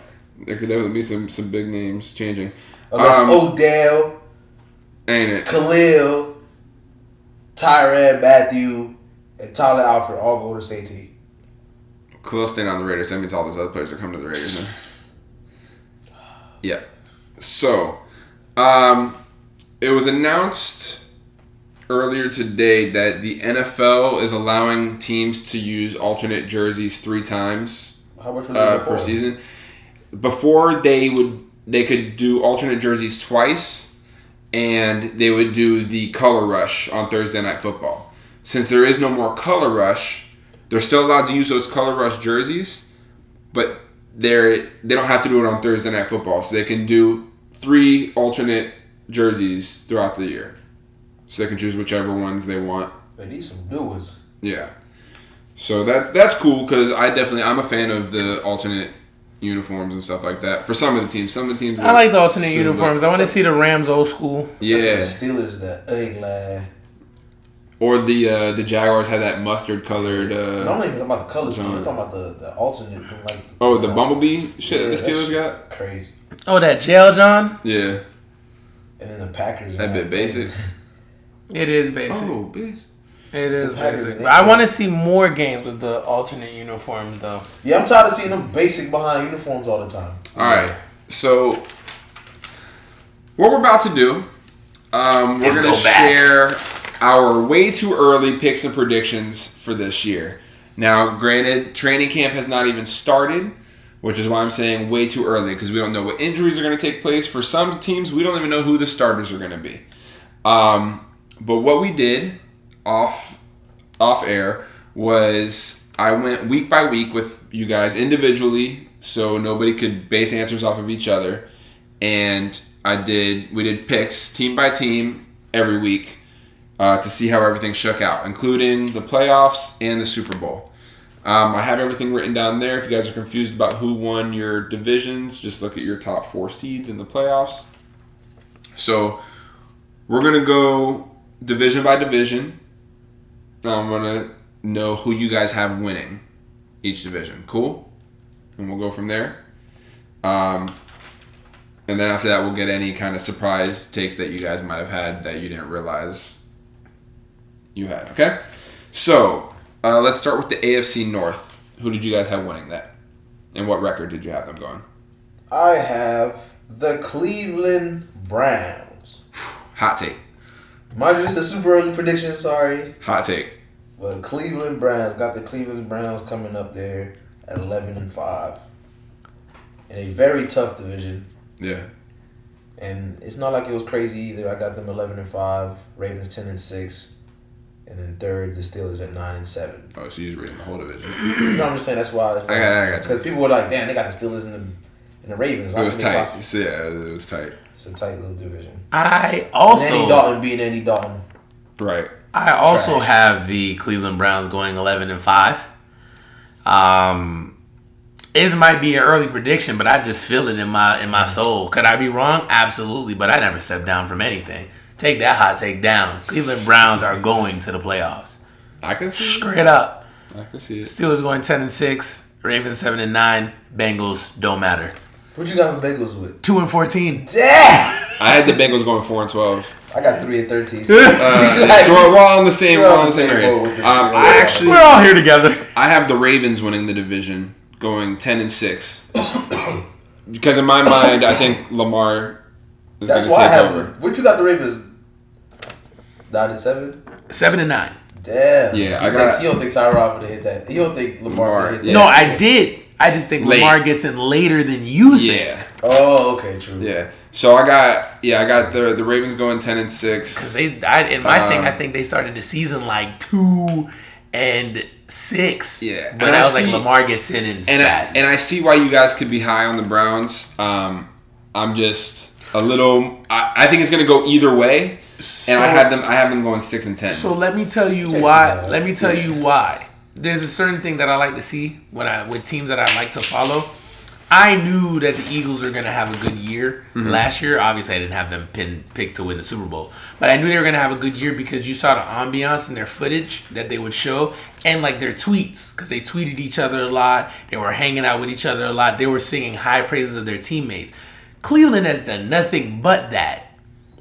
there could definitely be some some big names changing. Unless Um, Odell, Ain't it? Khalil, Tyrann Mathieu, and Tyler Alfred all go to state team. Khalil staying on the Raiders. That means all those other players are coming to the Raiders. Then. Yeah. So, um, it was announced earlier today that the NFL is allowing teams to use alternate jerseys three times How much was it uh, per season. Before they would, they could do alternate jerseys twice, and they would do the color rush on Thursday night football. Since there is no more color rush, they're still allowed to use those color rush jerseys, but they're they don't have to do it on Thursday night football, so they can do three alternate jerseys throughout the year, so they can choose whichever ones they want. They need some new ones. Yeah. So that's that's cool because I definitely I'm a fan of the alternate uniforms and stuff like that for some of the teams. Some of the teams I like the alternate still look- uniforms. I want to see the Rams old school. The Yeah. Steelers that ugly. Or the uh, the Jaguars had that mustard colored. uh I'm Uh, not even talking about the colors. John. I'm talking about the, the alternate. Like, oh, the bumblebee shit Yeah, that the Steelers got. Crazy. Oh, that jail, John. Yeah, And then the Packers. that bit basic. It is basic. Oh, bitch. It is basic. I want to see more games with the alternate uniforms, though. Yeah, I'm tired of seeing them basic behind uniforms all the time. All right. So, what we're about to do, um, we're going to go back. share our way too early picks and predictions for this year. Now, granted, training camp has not even started, which is why I'm saying way too early because we don't know what injuries are going to take place. For some teams, we don't even know who the starters are going to be. Um, but what we did off off air was I went week by week with you guys individually, so nobody could base answers off of each other, and I did we did picks team by team every week uh, to see how everything shook out, including the playoffs and the Super Bowl. Um, I have everything written down there. If you guys are confused about who won your divisions, just look at your top four seeds in the playoffs. So we're gonna go division by division. I'm gonna know who you guys have winning each division. Cool, and we'll go from there. Um, and then after that, we'll get any kind of surprise takes that you guys might have had that you didn't realize you had. Okay, so uh, let's start with the AFC North. Who did you guys have winning that, and what record did you have them going? I have the Cleveland Browns. Hot take. Mind you, it's a super early prediction. Sorry, Hot take. but Cleveland Browns got the Cleveland Browns coming up there at 11 and five in a very tough division. Yeah. and it's not like it was crazy either. I got them eleven and five, Ravens ten and six, and then third the Steelers at nine and seven. Oh, so you're reading the whole division. You know what I'm just saying? That's why it's I got- I got because people were like, damn, they got the Steelers and the and the Ravens. It was How can they tight. possibly- So, yeah, it was tight. It's a tight little division. I also Andy also Dalton being Andy Dalton. Right. I also Trash. have the Cleveland Browns going 11 and 5. Um it might be an early prediction, but I just feel it in my in my soul. Could I be wrong? Absolutely, but I never step down from anything. Take that hot take down. Cleveland Browns are going to the playoffs. I can see it. Straight up. I can see it. Steelers going 10 and 6, Ravens 7 and 9, Bengals don't matter. What you got for Bengals with? 2 and 14. Damn! I had the Bengals going four and twelve. I got three and thirteen. Uh, so we're, we're all on the same. We're We're on on the the same same area. Um, I actually, We're all here together. I have the Ravens winning the division, going ten and six. because in my mind, I think Lamar is That's going to I take have. The, over. what you got the Ravens? Nine and seven. 7 and 9. Damn. Yeah, He I got- thinks- You don't think Tyrod would hit that? You don't think Lamar, Lamar, hit that? No, I did. I just think Late. Lamar gets in later than you think. Yeah, Oh, okay, true. yeah. So I got yeah, I got the the Ravens going ten and six. They, I, in my thing, Um, I think they started the season like two and six. Yeah, but and I I was see- like Lamar gets in and and I, and I see why you guys could be high on the Browns. Um, I'm just a little. I, I think it's going to go either way, and I So- had them. I have them going six and ten. So let me tell you Takes why. a. Let me tell Yeah. you why. There's a certain thing that I like to see when I with teams that I like to follow. I knew that the Eagles were going to have a good year mm-hmm. last year. Obviously, I didn't have them pin, picked to win the Super Bowl, but I knew they were going to have a good year because you saw the ambiance in their footage that they would show and like their tweets because they tweeted each other a lot. They were hanging out with each other a lot. They were singing high praises of their teammates. Cleveland has done nothing but that.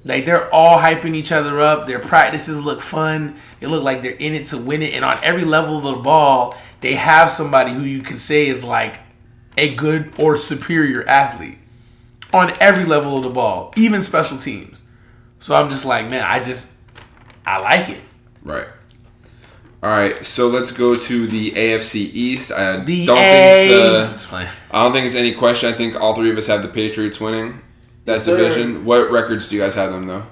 Like they're all hyping each other up. Their practices look fun. They look like they're in it to win it. And on every level of the ball, they have somebody who you can say is like a good or superior athlete on every level of the ball, even special teams. So I'm just like, man, I just I like it. right. All right. So let's go to the AFC East. I The don't A. think it's. Uh. I don't think it's any question. I think all three of us have the Patriots winning that Yes, sir. division. What records do you guys have them though?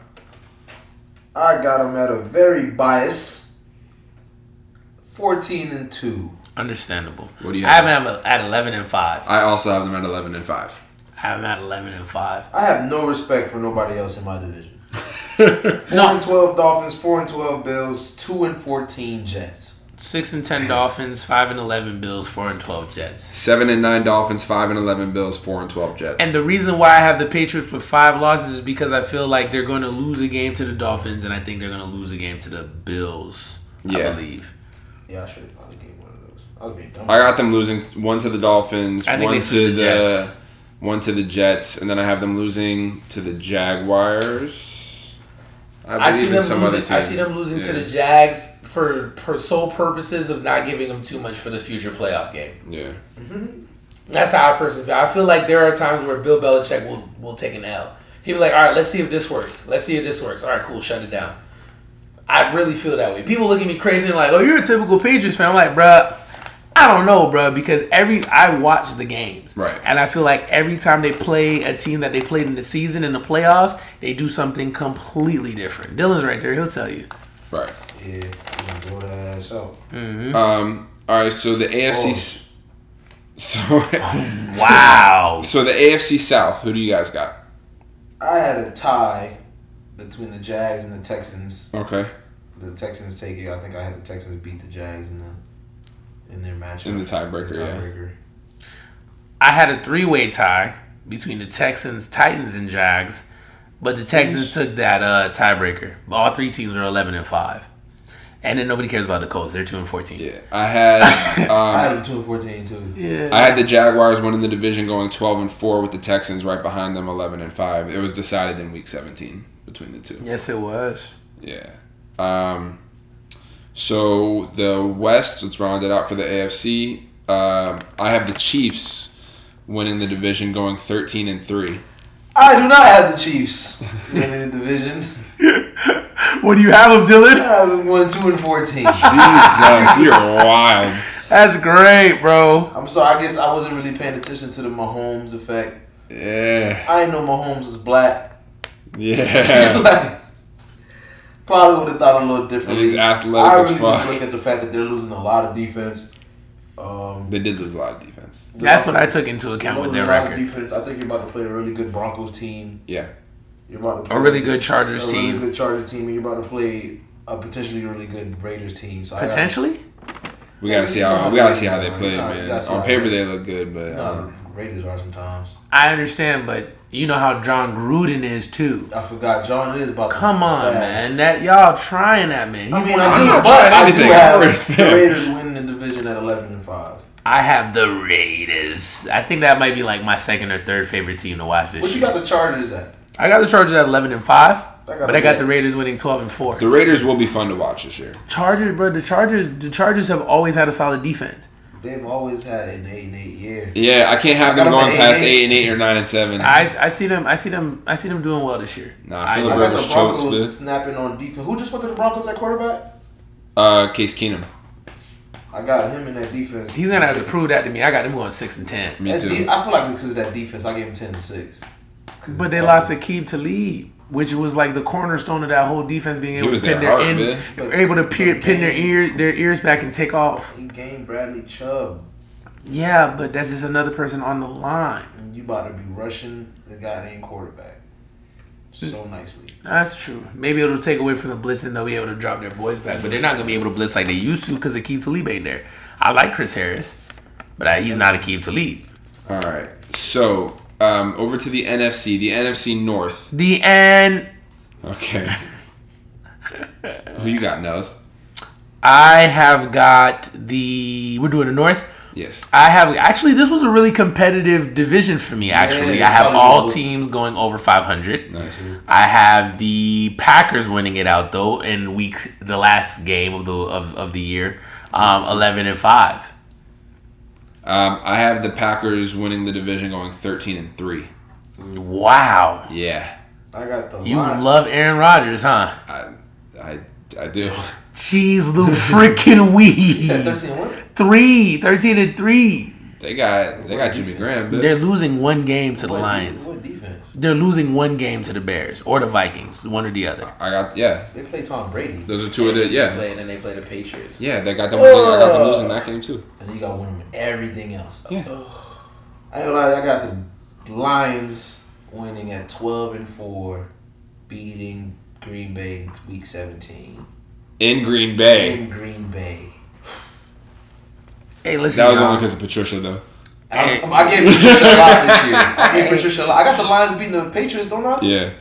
I got them at a very biased fourteen and two. Understandable. What do you Have I have? have them at 11 and five. I also have them at eleven and five. I have them at 11 and five. I have no respect for nobody else in my division. Four and twelve Dolphins, four and twelve Bills, two and fourteen Jets. Six and ten Dolphins, five and eleven Bills, four and twelve Jets. Seven and nine Dolphins, five and eleven Bills, four and twelve Jets. And the reason why I have the Patriots with five losses is because I feel like they're going to lose a game to the Dolphins, and I think they're going to lose a game to the Bills. Yeah. I believe. Yeah, I should have probably gave one of those. I was being dumb. I got them losing one to the Dolphins, I think one they to the, the Jets. one to the Jets, and then I have them losing to the Jaguars. I see them losing. I see them losing to the Jags for, for sole purposes of not giving them too much for the future playoff game. Yeah, mm-hmm. That's how I personally feel. I feel like there are times where Bill Belichick will will take an L. He'll be like, "All right, let's see if this works. Let's see if this works. All right, cool, shut it down." I really feel that way. People look at me crazy and like, "Oh, you're a typical Patriots fan." I'm like, "Bruh, I don't know, bruh, because every I watch the games, Right. And I feel like every time they play a team that they played in the season in the playoffs, they do something completely different. Dylan's right there; he'll tell you. right. Yeah, I'm blow that ass out. Um. All right. So the AFC. s- So, Wow. so the AFC South. Who do you guys got? I had a tie between the Jags and the Texans. Okay. The Texans take it. I think I had the Texans beat the Jags in the in their matchup. In the tiebreaker, The yeah. I had a three way tie between the Texans, Titans, and Jags, but the Texans took that uh, tiebreaker. All three teams are eleven and five, and then nobody cares about the Colts. They're two and fourteen. Yeah. I had. I had Um, them two and fourteen too. Yeah. I had the Jaguars winning the division, going twelve and four, with the Texans right behind them, eleven and five. It was decided in Week seventeen between the two. yes, it was. Yeah. Um, so the West, let's round it out for the AFC. Um, I have the Chiefs winning the division, going thirteen and three. I do not have the Chiefs winning the division. What do you have them, I have them one, two, and fourteen. Jesus, you're wild. That's great, bro. I'm sorry. I guess I wasn't really paying attention to the Mahomes effect. Yeah. I didn't know Mahomes was black. Yeah. like, probably would have thought a little differently. he's athletic I as really fuck. just look at the fact that they're losing a lot of defense. Um, They did lose a lot of defense. That's what I took into account with their Losing a lot of record. Defense. I think you're about to play a really good Broncos team. Yeah. You're about to play A really good Chargers a really team. good Chargers team, and you're about to play a potentially really good Raiders team. So I got- Potentially? We gotta see how we gotta see how they play, man. On paper they look good, but No, um, Raiders are sometimes. I understand, but you know how Jon Gruden is too. I forgot John is about. to Come on, spaz. man. That y'all trying that man. He's I mean, one of I I'm do, these- not but trying I do anything. have the. Raiders winning the division at eleven and five. I have the Raiders. I think that might be like my second or third favorite team to watch this What you got the Chargers at? I got the Chargers at eleven and five, I but I got them the Raiders winning twelve and four. the Raiders will be fun to watch this year. Chargers, bro. The Chargers, the Chargers have always had a solid defense. They've always had an eight and eight year. Yeah, I can't have I them them going at past eight, eight and eight or nine and seven. I I see them. I see them. I see them doing well this year. Nah, I, Phillip I got Rivers the Broncos man. snapping on defense. Who just went to the Broncos at quarterback? Uh, Case Keenum. I got him in that defense. he's gonna have to prove that to me. I got them going six and ten. Me That's too. de- I feel like it's because of that defense. I gave him ten and six. But they of- lost Aqib Talib, which was like the cornerstone of that whole defense, being able to pin their their, heart, in, man. able to peer, pin their ear, their ears back and take off. He gained Bradley Chubb. Yeah, but that's just another person on the line. And you about to be rushing the guy named quarterback so nicely. That's true. Maybe it'll take away from the blitz and they'll be able to drop their boys back, but they're not gonna be able to blitz like they used to because Aqib Talib ain't there. I like Chris Harris, but I, he's not Aqib Talib. All right. So um, over to the NFC, the NFC North. The N. Okay. Who you got, Nose? I have got the. We're doing the North. Yes. I have actually. This was a really competitive division for me. Actually, Yeah, I have all probably- teams going over 500. Nice. I have the Packers winning it out though in week the last game of the of, of the year, um, 11 and five. Um, I have the Packers winning the division, going thirteen and three. Wow, Yeah, I got the you line. love Aaron Rodgers, huh? I, I, I do. Jeez, the freaking He said weeds. 13 and what? Three, 13 and three. They got, they got Jimmy Graham. But They're losing one game to the What- Lions. What defense? They're losing one game to the Bears or the Vikings, one or the other. I got, yeah. They play Tom Brady. Those are two of the, yeah, and then they play the Patriots. yeah. They got them. I got them losing that game too. And then you got to win them in everything else. Yeah. I ain't gonna lie, I got the Lions winning at 12 and 4, beating Green Bay week 17. In Green Bay. In Green Bay. Hey, listen, That was y'all. only because of Patricia though. I, I gave Patricia a lot this year. I gave Patricia a lot. I got the Lions beating the Patriots, don't I? Yeah.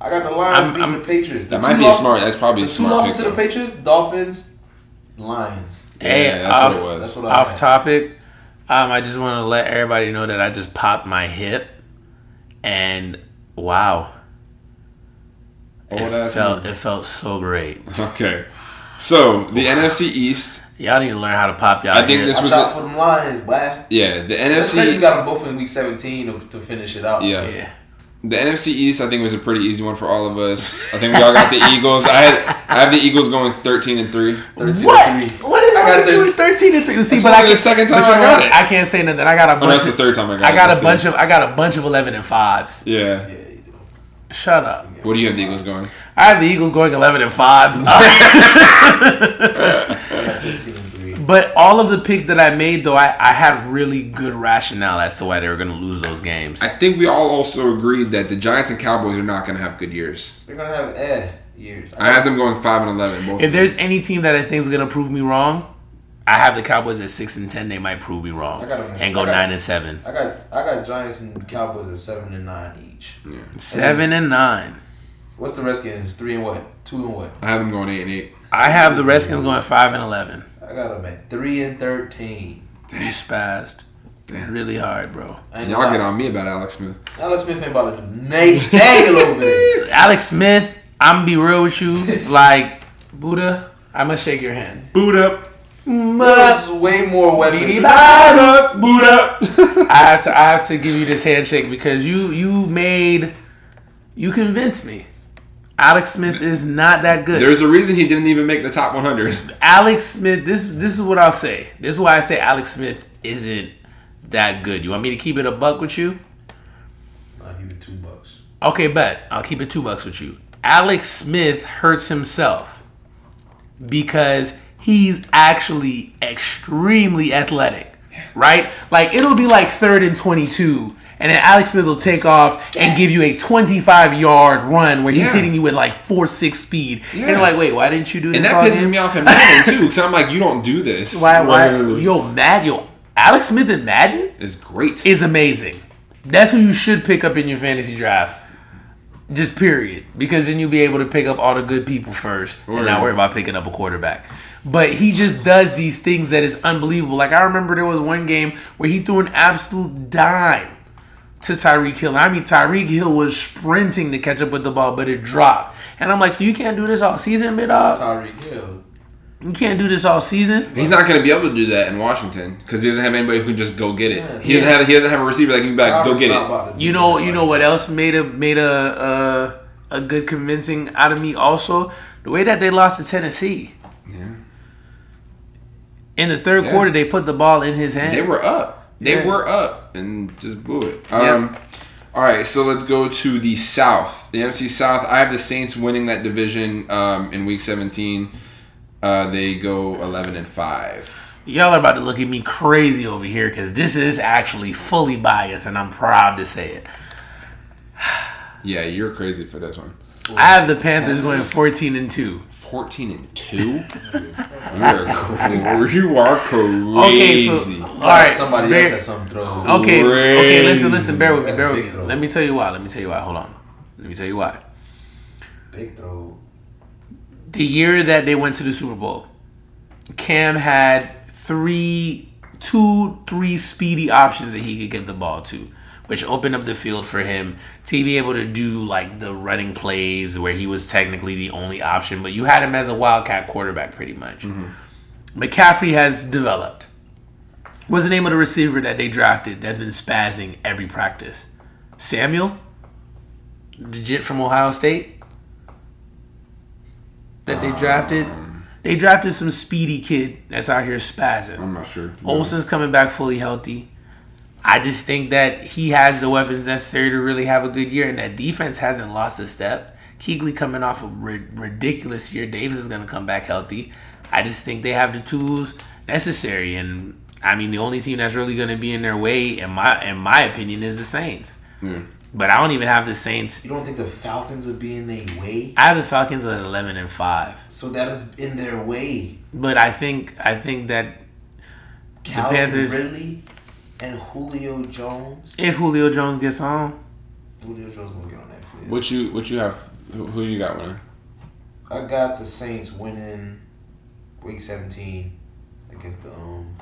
I got the Lions I'm- beating I'm- the Patriots. The That might be a losses- smart. That's probably a The two losses pick. to the though. Patriots, Dolphins, Lions. Hey, yeah, that's off, what it was. That's what I off had. topic. Um, I just want to let everybody know that I just popped my hip, and wow, Old it felt move. it felt so great. Okay. So the NFC East. Y'all need to learn how to pop y'all. I think hip. this was out for them Lions, boy. Yeah, the That's crazy. You got them both in week 17 to, to finish it out. Yeah. yeah. The NFC East, I think, was a pretty easy one for all of us. I think we all got the Eagles. I had, I have the Eagles going thirteen and three. 13 What? to 3. What is I got that doing? this- Thirteen and three. See, That's but I only the can't- second time I got it. I can't say nothing. I got a Oh, bunch. that's the of, third time I got. I got That's a bunch good. of. I got a bunch of eleven and fives. Yeah. Yeah. Shut up. What do you have the Eagles going? I have the Eagles going eleven and five. I got 13 and 3. But all of the picks that I made, though, I, I had really good rationale as to why they were going to lose those games. I think we all also agreed that the Giants and Cowboys are not going to have good years. They're going to have eh years. I have them going five and eleven. Both. If there's any team that I think is going to prove me wrong, I have the Cowboys at six and ten. They might prove me wrong I got 'em at- and go I got- nine and seven, I got I got Giants and Cowboys at 7 and 9 each. Yeah. seven and nine. What's the Redskins? 3 and what? 2 and what? I have them going eight and eight. I have the Redskins going five and eleven. I got them at 3 and 13. You spazzed Damn. really hard, bro. I Y'all get lie. on me about Alex Smith. Alex Smith ain't about to do nag nag a little bit. Alex Smith, I'm gonna be real with you. Like Buddha, I'm gonna shake your hand. Buddha. up. There's way more weapons. Beady Boot up. Boot up. I have to I have to give you this handshake because you you made you convinced me. Alex Smith is not that good. There's a reason he didn't even make the top 100. Alex Smith, this this is what I'll say. This is why I say Alex Smith isn't that good. You want me to keep it a buck with you? I'll give you two bucks. Okay, bet. I'll keep it two bucks with you. Alex Smith hurts himself because he's actually extremely athletic, right? Like it'll be like third and twenty-two, and then Alex Smith will take off and give you a twenty-five yard run where he's Yeah. hitting you with like four six speed, and Yeah. you're like, wait, why didn't you do this? And that all pisses game? me off in Madden too, because I'm like, you don't do this. Why? Why? Whoa. Yo, Mad, yo, Alex Smith in Madden is great. is amazing. That's who you should pick up in your fantasy draft. Just period. Because then you'll be able to pick up all the good people first and not worry about picking up a quarterback. But he just does these things that is unbelievable. Like I remember there was one game where he threw an absolute dime to Tyreek Hill. I mean Tyreek Hill was sprinting to catch up with the ball, but it dropped. And I'm like, so you can't do this all season, mid dog? Tyreek Hill. You can't do this all season? He's not going to be able to do that in Washington because he doesn't have anybody who can just go get it. Yeah. He doesn't have he doesn't have a receiver that can be back. Go get it. about to do You know, that. you know what else made a made a a, a good convincing out of me also the way that they lost to Tennessee. Yeah. In the third Yeah. quarter, they put the ball in his hand. They were up. They Yeah. were up and just blew it. Yeah. Um, All right, so let's go to the South. The NFC South. I have the Saints winning that division um, in Week 17. Uh, they go 11 and five. Y'all are about to look at me crazy over here because this is actually fully biased, and I'm proud to say it. Yeah, you're crazy for this one. I have the Panthers going 14 and two. 14 and two. You're cr- you are Okay, so all right, somebody bear- else has some throw. Okay, okay, listen, listen, bear with me, bear with me. throw. Let me tell you why. Let me tell you why. Hold on. Let me tell you why. Big throw. the year that they went to the Super Bowl, Cam had three, two, three speedy options that he could get the ball to, which opened up the field for him to be able to do like the running plays where he was technically the only option, but you had him as a wildcat quarterback pretty much. Mm-hmm. McCaffrey has developed. What's the name of the receiver that they drafted that's been spazzing every practice? Samuel? The jit from Ohio State? That they drafted? Um, they drafted some speedy kid that's out here spazzing. I'm not sure. Olsen's coming back fully healthy. I just think that he has the weapons necessary to really have a good year, and that defense hasn't lost a step. Kuechly coming off a ri- ridiculous year. Davis is going to come back healthy. I just think they have the tools necessary, and I mean the only team that's really going to be in their way, in my in my opinion, is the Saints. Hmm. But I don't even have the Saints. You don't think the Falcons would be in their way? I have the Falcons at eleven and five. So that is in their way. But I think I think that Calvin Panthers- Ridley and Julio Jones. if Julio Jones gets on, Julio Jones gonna get on that field. What you what you have? Who, who you got winning? I got the Saints winning week 17 against the um.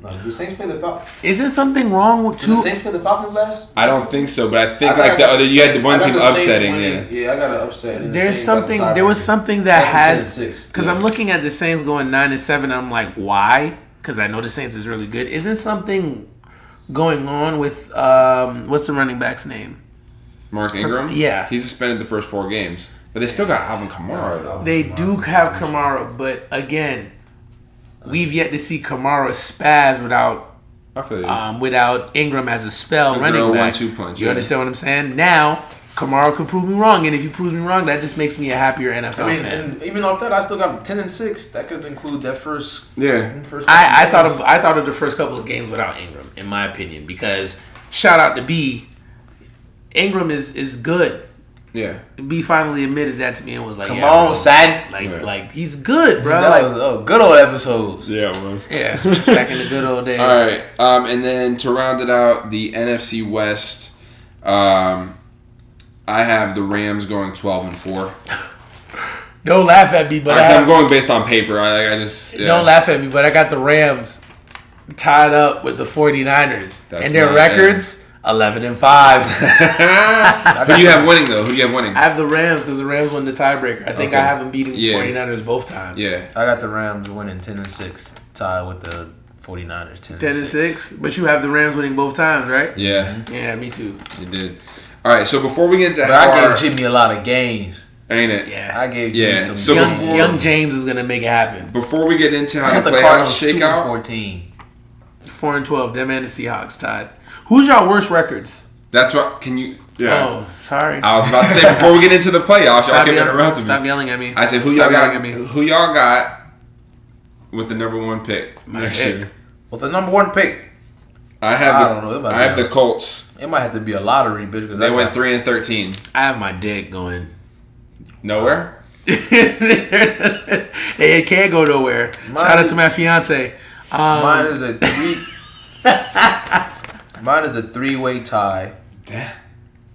No, the Saints play the Falcons? isn't something wrong with Did the? Saints play the Falcons last? I don't think so, but I think I like the other you had the one team the upsetting. winning. Yeah. Yeah, I got an upset. and the There's Saints got the something. There was something that Got them 10 and has because Yeah. I'm looking at the Saints going nine and seven. I'm like, why? Because I know the Saints is really good. Isn't something going on with um what's the running back's name? Mark Ingram. yeah. he's suspended the first four games, but they still got Alvin Kamara though. They do have Kamara, but again, we've yet to see Kamara spaz without I feel you. um, without Ingram as a spell running a back. one-two punch, You understand what I'm saying? Now Kamara could prove me wrong, and if he proves me wrong, that just makes me a happier NFL I mean, fan. and even off that, I still got 10 and 6. That could include that first. yeah, first I, I thought of I thought of the first couple of games without Ingram, in my opinion, because shout out to B, Ingram is is good. yeah. B finally admitted that to me and was like, Come yeah, on, bro. son. like Yeah. like he's good, bro. That Like was oh, good old episodes. Yeah, it was. yeah, back in the good old days. All right, um, and then to round it out, the NFC West, um, I have the Rams going twelve and four. Don't laugh at me, but I Actually, I'm going based on paper. I, I just yeah. don't laugh at me, but I got the Rams tied up with the 49ers. That's and their not records 11 and 5. Who do you have winning though? Who do you have winning? I have the Rams because the Rams won the tiebreaker. I think Okay. I have them beating the Yeah. 49ers both times. Yeah, I got the Rams winning 10 and 6, tied with the 49ers 10, 10 and 6. But you have the Rams winning both times, right? yeah, Yeah, me too. you did. All right, so before we get into But how I our, gave Jimmy a lot of games. ain't it? Yeah. I gave Jimmy Yeah, some so young, before- young James is going to make it happen. Before we get into I how got the the playoffs Cardinals shake and out, 14. 4 and 12, them and the Seahawks tied. Who's your worst records? That's what. Can you? Yeah. Oh, sorry. I was about to say before we get into the playoffs, y'all Stop, kept yelling, interrupting stop me. yelling at me. I said, who Stop y'all got? at me. Who y'all got with the number one pick next pick. year? Well, the number one pick, I have. I the, don't know. It might I have be- the Colts. it might have to be a lottery, bitch. Because They went three and thirteen. I have my dick going. Nowhere. hey, it can't go nowhere. Mine Shout out is- to my fiance. Um, Mine is a three. mine is a three-way tie Damn.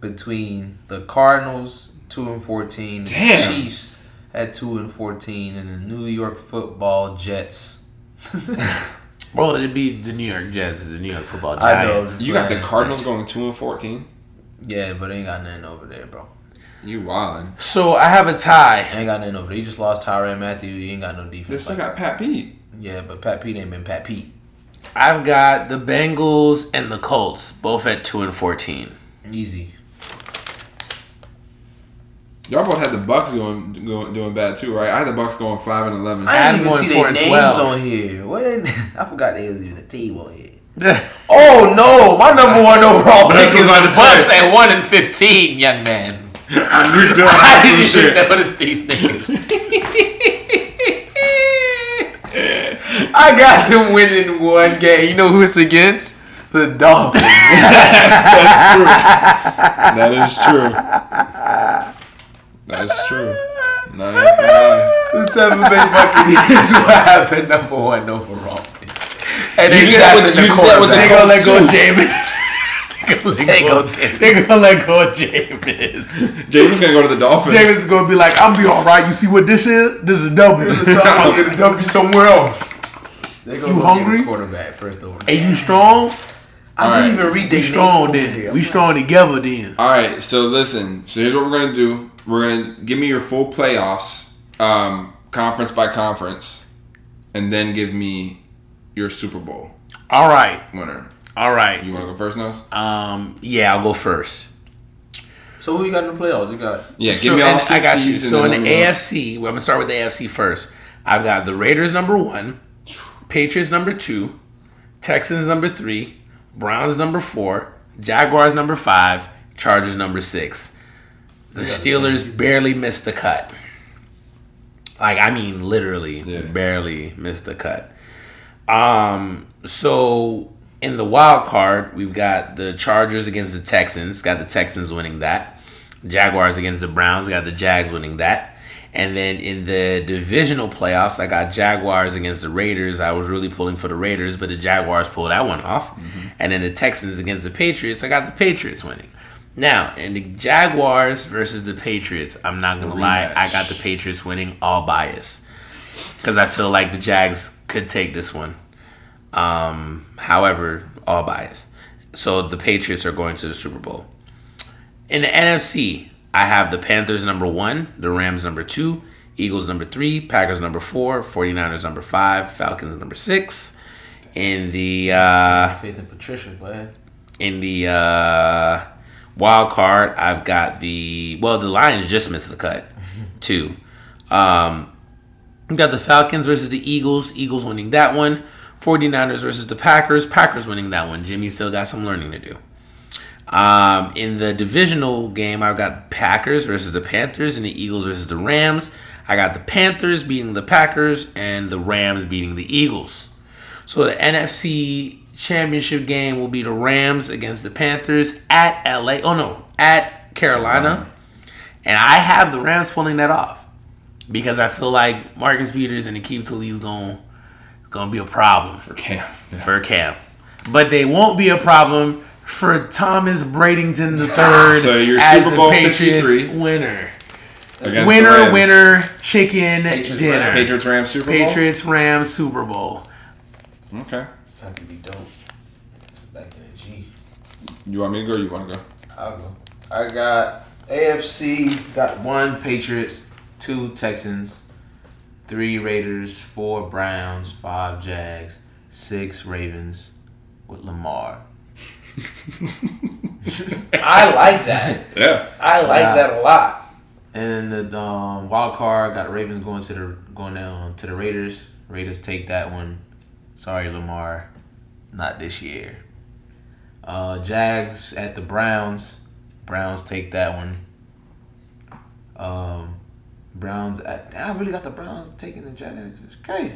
between the Cardinals, two and fourteen, the Damn. Chiefs at two and fourteen, and the New York Football Jets. well, it'd be the New York Jets, the New York Football I know. You got the Cardinals going two and fourteen. yeah, but ain't got nothing over there, bro. You wildin'. So I have a tie. Ain't got nothing over there. You just lost Tyrann Mathieu. You ain't got no defense. They still like got Pat Pete. Yeah, but Pat Pete ain't been Pat Pete. I've got the Bengals and the Colts, both at two and fourteen. Easy. Y'all both had the Bucks going, going doing bad too, right? I had the Bucks going five and eleven. I didn't even see four their names 12. on here. What? I forgot they was even the team on here. Oh no! My number one overall That's pick is the Bucks at one and fifteen, young man. I knew I didn't shit. even notice these niggas. I got them winning one game. You know who it's against? The Dolphins. That's true. That is true. That is true. Not even gonna lie. the Tampa Bay Buccaneers will have the number one overall pick. And You they did got with- the you did with the They gonna let go of Colts, Jameis. They go They gonna let go of Jameis. James gonna go to the Dolphins. Jameis is gonna be like, I'm be all right. You see what this is? This is a W. I'll get a W somewhere else. They gonna You hungry? Quarterback first over. Hey, you strong? I Alright. didn't even read We their strong then. We strong together then. All right, so listen. So here's what we're gonna do. We're gonna give me your full playoffs, um, conference by conference, and then give me your Super Bowl All right. winner. All right. You wanna go first, Nose? Um, yeah, I'll go first. So who you got in the playoffs? You got Yeah, give So me all in- six I got you. So in the let me know. AFC, well, I'm gonna start with the AFC first. I've got the Raiders number one, Patriots number two, Texans number three, Browns number four, Jaguars number five, Chargers number six. The Steelers barely missed the cut. Like I mean, literally, Yeah. barely missed the cut. Um, so in the wild card, we've got the Chargers against the Texans. Got the Texans winning that. Jaguars against the Browns. Got the Jags winning that. And then in the divisional playoffs, I got Jaguars against the Raiders. I was really pulling for the Raiders, but the Jaguars pulled that one off. And then the Texans against the Patriots, I got the Patriots winning. Now, in the Jaguars versus the Patriots, I'm not going to lie, I got the Patriots winning all bias. Because I feel like the Jags could take this one. Um, however, all bias. So the Patriots are going to the Super Bowl. In the NFC, I have the Panthers number one, the Rams number two, Eagles number three, Packers number four, 49ers number five, Falcons number six. In the uh, faith in Patricia, man. in the uh, wild card, I've got the well, the Lions just missed the cut too. Um, We've got the Falcons versus the Eagles. Eagles winning that one. 49ers versus the Packers. Packers winning that one. Jimmy still got some learning to do. Um, in the divisional game, I've got Packers versus the Panthers and the Eagles versus the Rams. I got the Panthers beating the Packers and the Rams beating the Eagles. So the NFC championship game will be the Rams against the Panthers at LA. Oh no, at Carolina. And I have the Rams pulling that off because I feel like Marcus Peters and Aqib Talib's going going to be a problem For Cam. Yeah. for Cam, but they won't be a problem for Thomas Bradenton the ah, third So your as Super the Bowl Patriots 53 winner. The Winner, winner, chicken Patriots, dinner. Rams. Patriots Rams Super Bowl. Patriots Rams Super Bowl. Okay. That could be dope. Back in the G. You want me to go? or You want to go? I'll go. I got AFC. Got one Patriots, two Texans, three Raiders, four Browns, five Jags, six Ravens with Lamar. I like that. Yeah. I like Yeah. that a lot. And the um, wild card got Ravens going to the going down to the Raiders. Raiders take that one. Sorry, Lamar, not this year. Uh, Jags at the Browns. Browns take that one. Um, Browns at. I really got the Browns taking the Jags. It's great.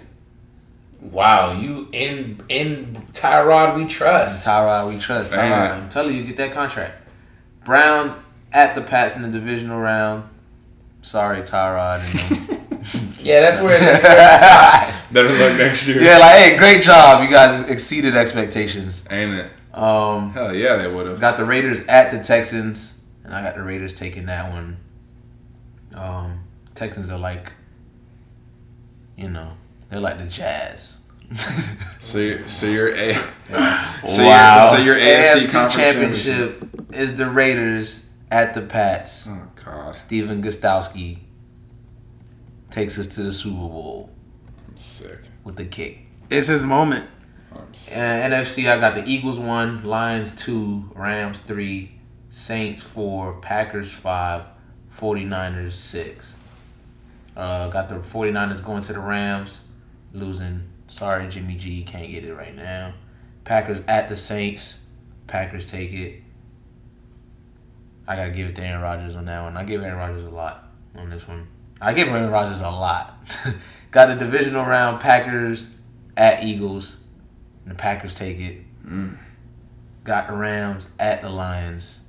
Wow, you in in Tyrod we trust. Tyrod, we trust. Damn. Tyrod, I'm telling you, get that contract. Browns at the Pats in the divisional round. Sorry, Tyrod. Yeah, that's where that's where it stops. Better luck next year. yeah, like hey, great job. You guys exceeded expectations. Ain't it? Um, Hell yeah, they would have. got the Raiders at the Texans, and I got the Raiders taking that one. Um, Texans are like, you know, they're like the Jazz. So you're, so you're a. So wow. you're, so your AFC, AFC conference championship is the Raiders at the Pats. Oh god, Stephen Gostkowski takes us to the Super Bowl I'm sick. with the kick. It's his moment. I'm sick. And NFC, I got the Eagles one, Lions two, Rams three, Saints four, Packers five, 49ers six. Uh, got the 49ers going to the Rams, losing. Sorry, Jimmy G, can't get it right now. Packers at the Saints, Packers take it. I gotta give it to Aaron Rodgers on that one. I give Aaron Rodgers a lot on this one. I give Aaron Rodgers a lot. got the divisional round, Packers at Eagles. And the Packers take it. Got the Rams at the Lions.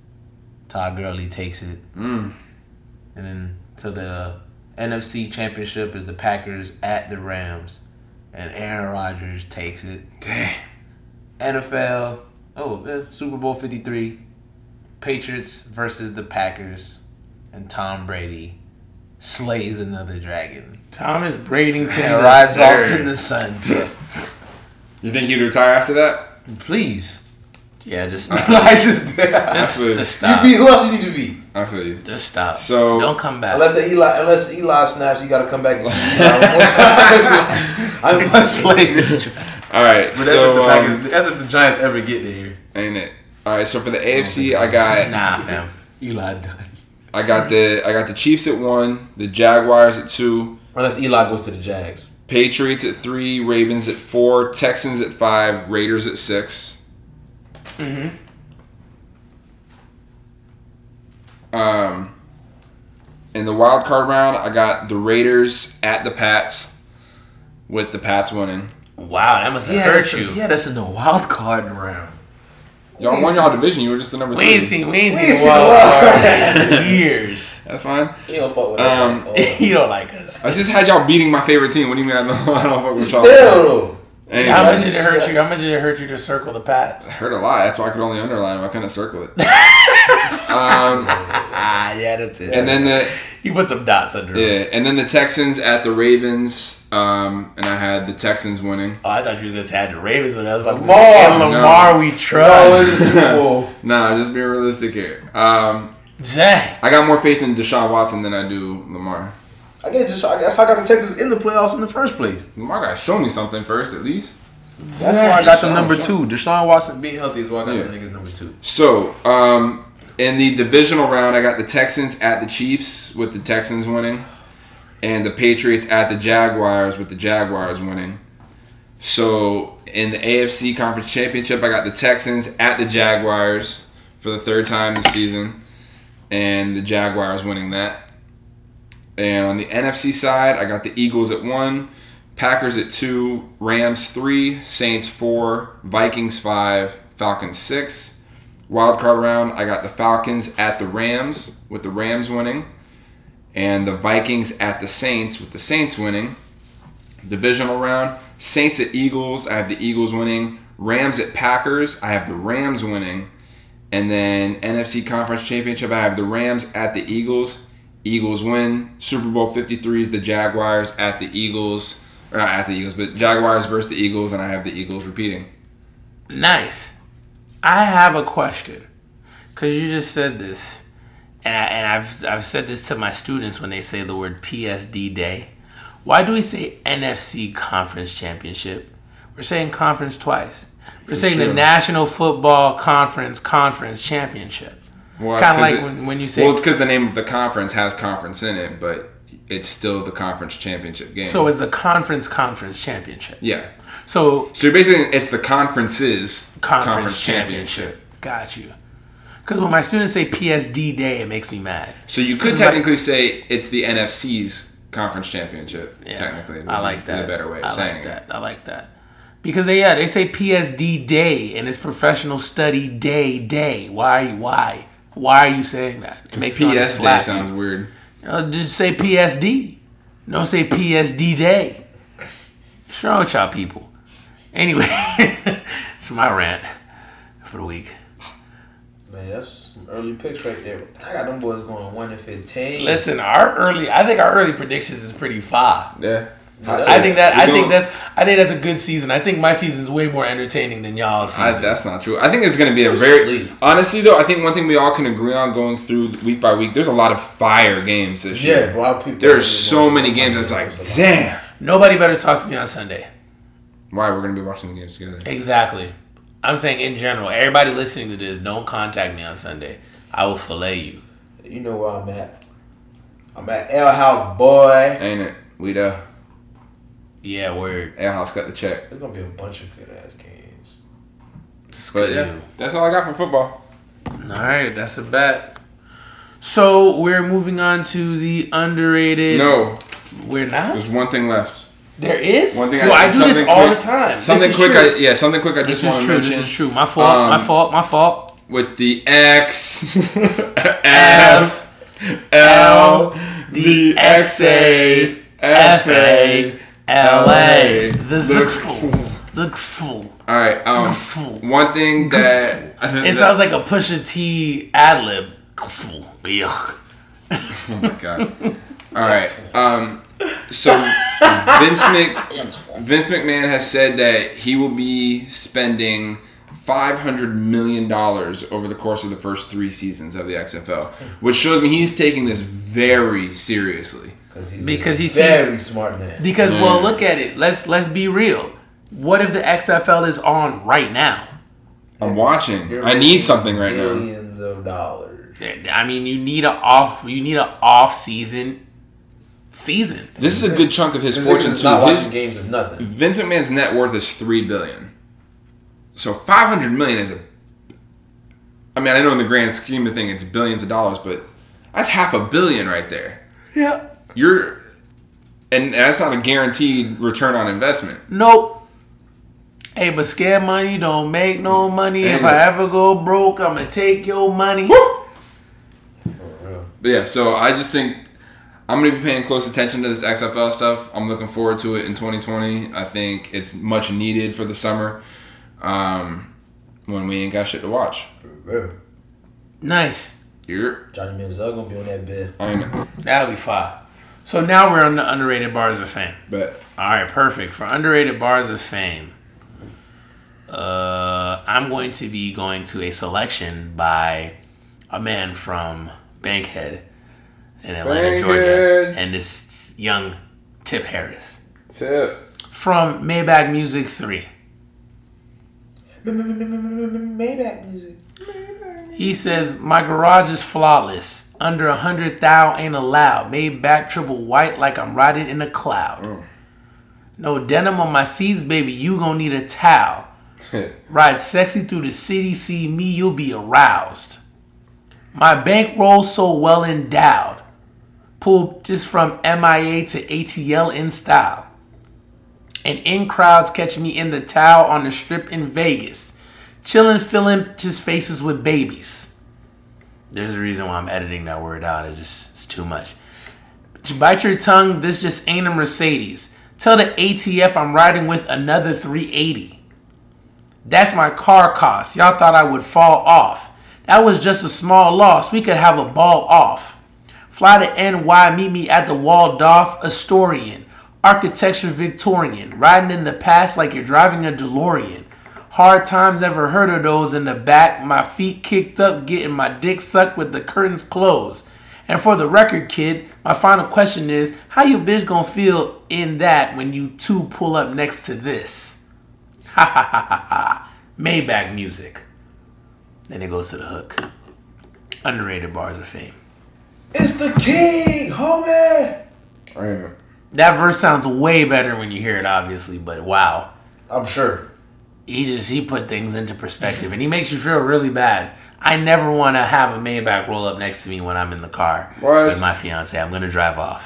Todd Gurley takes it. Mm. And then to the NFC Championship is the Packers at the Rams. And Aaron Rodgers takes it. Damn. NFL, oh, Super Bowl 53. Patriots versus the Packers. And Tom Brady slays another dragon. Thomas Bradington rides off in the sun. You think he'd retire after that? Please. Yeah, just I stop. just, you just, Absolutely. just stop. be who else you need to be? I feel you. Just stop. So- don't come back. Unless the Eli, unless Eli snaps, you got to come back and see Eli one time. I'm a slave. All right. But that's so if the um, that's if the Giants ever get there. ain't it? All right. So for the AFC, I got nah, fam. Eli done. I got the I got the Chiefs at one, the Jaguars at two, Unless Eli goes to the Jags. Patriots at three, Ravens at four, Texans at five, Raiders at 6 Mm-hmm. Um, in the wild card round, I got the Raiders at the Pats, with the Pats winning. Wow, that must have Yeah, hurt that's, you. yeah, that's in the wild card round. Y'all won y'all division. You were just the number We ain't seen we ain't We seen seen the wild in years. That's fine. You don't fuck with Um, us. you don't like us. I just had y'all beating my favorite team. What do you mean I don't, I don't fuck with Still, y'all? though. Anyway, How much did it hurt you? How much did it hurt you to circle the Pats? I hurt a lot. That's why I could only underline them. I couldn't circle it. um, Ah, yeah, that's it. and then the you put some dots under it. yeah, and then the Texans at the Ravens. Um, and I had the Texans winning. Oh, I thought you just had the Ravens and I was about to Lamar. say, and Lamar, we Oh, trust. it's the Super Bowl. Nah, just being realistic here. Um, Dang. I got more faith in Deshaun Watson than I do Lamar. I get just. That's how I got the Texans in the playoffs in the first place. Lamar got to show me something first, at least. That's why I got them Deshaun, number Deshaun. two. Deshaun Watson being healthy is why I got Yeah. the niggas number two. So, um, in the divisional round, I got the Texans at the Chiefs with the Texans winning, and the Patriots at the Jaguars with the Jaguars winning. So, in the AFC Conference Championship, I got the Texans at the Jaguars for the third time this season, and the Jaguars winning that. And on the NFC side, I got the Eagles at one, Packers at two, Rams three, Saints four, Vikings five, Falcons six. Wild card round, I got the Falcons at the Rams with the Rams winning, and the Vikings at the Saints with the Saints winning. Divisional round, Saints at Eagles, I have the Eagles winning. Rams at Packers, I have the Rams winning. And then NFC Conference Championship, I have the Rams at the Eagles. Eagles win. Super Bowl 53 is the Jaguars at the Eagles. Or not at the Eagles, but Jaguars versus the Eagles, and I have the Eagles repeating. Nice. I have a question because you just said this, and I, and I've I've said this to my students when they say the word PSD Day. Why do we say NFC Conference Championship? We're saying conference twice. We're saying the. National Football Conference Conference Championship. Well, Kind of like it- when, when you say Well, it's because the name of the conference has conference in it, but it's still the conference championship game. so. It's the Conference Conference Championship. yeah. So So basically, it's the conferences conference, conference championship. Got you. Because when my students say PSD Day, it makes me mad. So you could It's like- technically say it's the NFC's conference championship. Yeah, technically, I like that. A better way of I saying like it. that. I like that. Because they yeah they say PSD Day and it's Professional Study Day Day. Why why why are you saying that? It makes me wanna PS Day sounds weird. Uh, just say PSD. Don't say PSD Day. What's wrong with y'all people? Anyway, it's my rant for the week. Man, that's some early picks right there. I got them boys going one to fifteen. Listen, our early I think our early predictions is pretty far. Yeah. Hot I takes. think that We I think that's I think that's a good season. I think my season's way more entertaining than y'all's I, that's not true. I think it's going to be a very honestly though. I think one thing we all can agree on going through week by week. There's a lot of fire games this yeah, year. bro. I peeped There's so many games. It's like, damn. Nobody better talk to me on Sunday. Why we're going to be watching the games together? Exactly. I'm saying in general, everybody listening to this, don't contact me on Sunday. I will fillet you. You know where I'm at. I'm at L House, boy. Ain't it? We the Yeah, word. Air House got the check. There's gonna be a bunch of good ass games. But yeah, that's all I got for football. All right, that's a bet. So we're moving on to the underrated. No, we're not. there's one thing left. There is. One thing Yo, I- I, do this all quick- the time. Something quick. I, yeah, something quick. I This just want is to true. mention This is true. My fault. my Um, fault. My fault. with the X, F L, the X A F A L A. The Zixful. All right. Um, one thing that It sounds like a Pusha T ad lib. Oh my god. All right. Um, so Vince Mc, Vince McMahon has said that he will be spending five hundred million dollars over the course of the first three seasons of the XFL, hmm. which shows me he's taking this very seriously. Cause he's Because a very sees- smart man. Because well, look at it. Let's let's be real. What if the XFL is on right now? I'm watching. You're I need something right now. Millions of dollars. I mean, you need a off. You need an off season. Season. This is a good chunk of his This fortune is not too. watching His, games of nothing. Vince McMahon's net worth is three billion. So five hundred million is a. I mean, I know in the grand scheme of things, it's billions of dollars, but that's half a billion right there. Yeah. You're, and that's not a guaranteed return on investment. Nope. Hey, but scare money don't make no money. If Hey, I ever go broke, I'ma take your money. For real. But yeah, so I just think I'm gonna be paying close attention to this XFL stuff. I'm looking forward to it in 2020. I think it's much needed for the summer, um, when we ain't got shit to watch. Nice. You're, Johnny Manziel gonna be on that bed. I'm, That'll be fine. So now we're on the underrated bars of fame. but All right, perfect. For underrated bars of fame, uh, I'm going to be going to a selection by a man from Bankhead in Atlanta, Georgia, Bankhead. and this young Tip Harris tip. from Maybach Music 3. Maybach music. He says, My garage is flawless. Under a hundred thou ain't allowed. Maybach triple white like I'm riding in a cloud. Mm. No denim on my seats, baby. You gonna need a towel. Ride sexy through the city, see me, you'll be aroused. My bankroll so well endowed. Pulled just from MIA to ATL in style. And in crowds catching me in the towel on the strip in Vegas. Chilling, filling just faces with babies. There's a reason why I'm editing that word out. It just it's too much. Bite your tongue, this just ain't a Mercedes. Tell the ATF I'm riding with another 380. That's my car cost. Y'all thought I would fall off. That was just a small loss. We could have a ball off. Fly to NY, meet me at the Waldorf Astorian. Architecture Victorian. Riding in the past like you're driving a DeLorean. Hard times, never heard of those in the back. My feet kicked up, getting my dick sucked with the curtains closed. And for the record, kid, my final question is how you bitch gonna feel in that when you two pull up next to this? Ha ha ha ha ha. Maybach music. Then it goes to the hook. Underrated bars of fame. It's the king, homie. I. That verse sounds way better when you hear it, obviously, but wow. I'm sure. he just he put things into perspective and he makes you feel really bad. I never want to have a Maybach roll up next to me when I'm in the car What? with my fiance. I'm gonna drive off,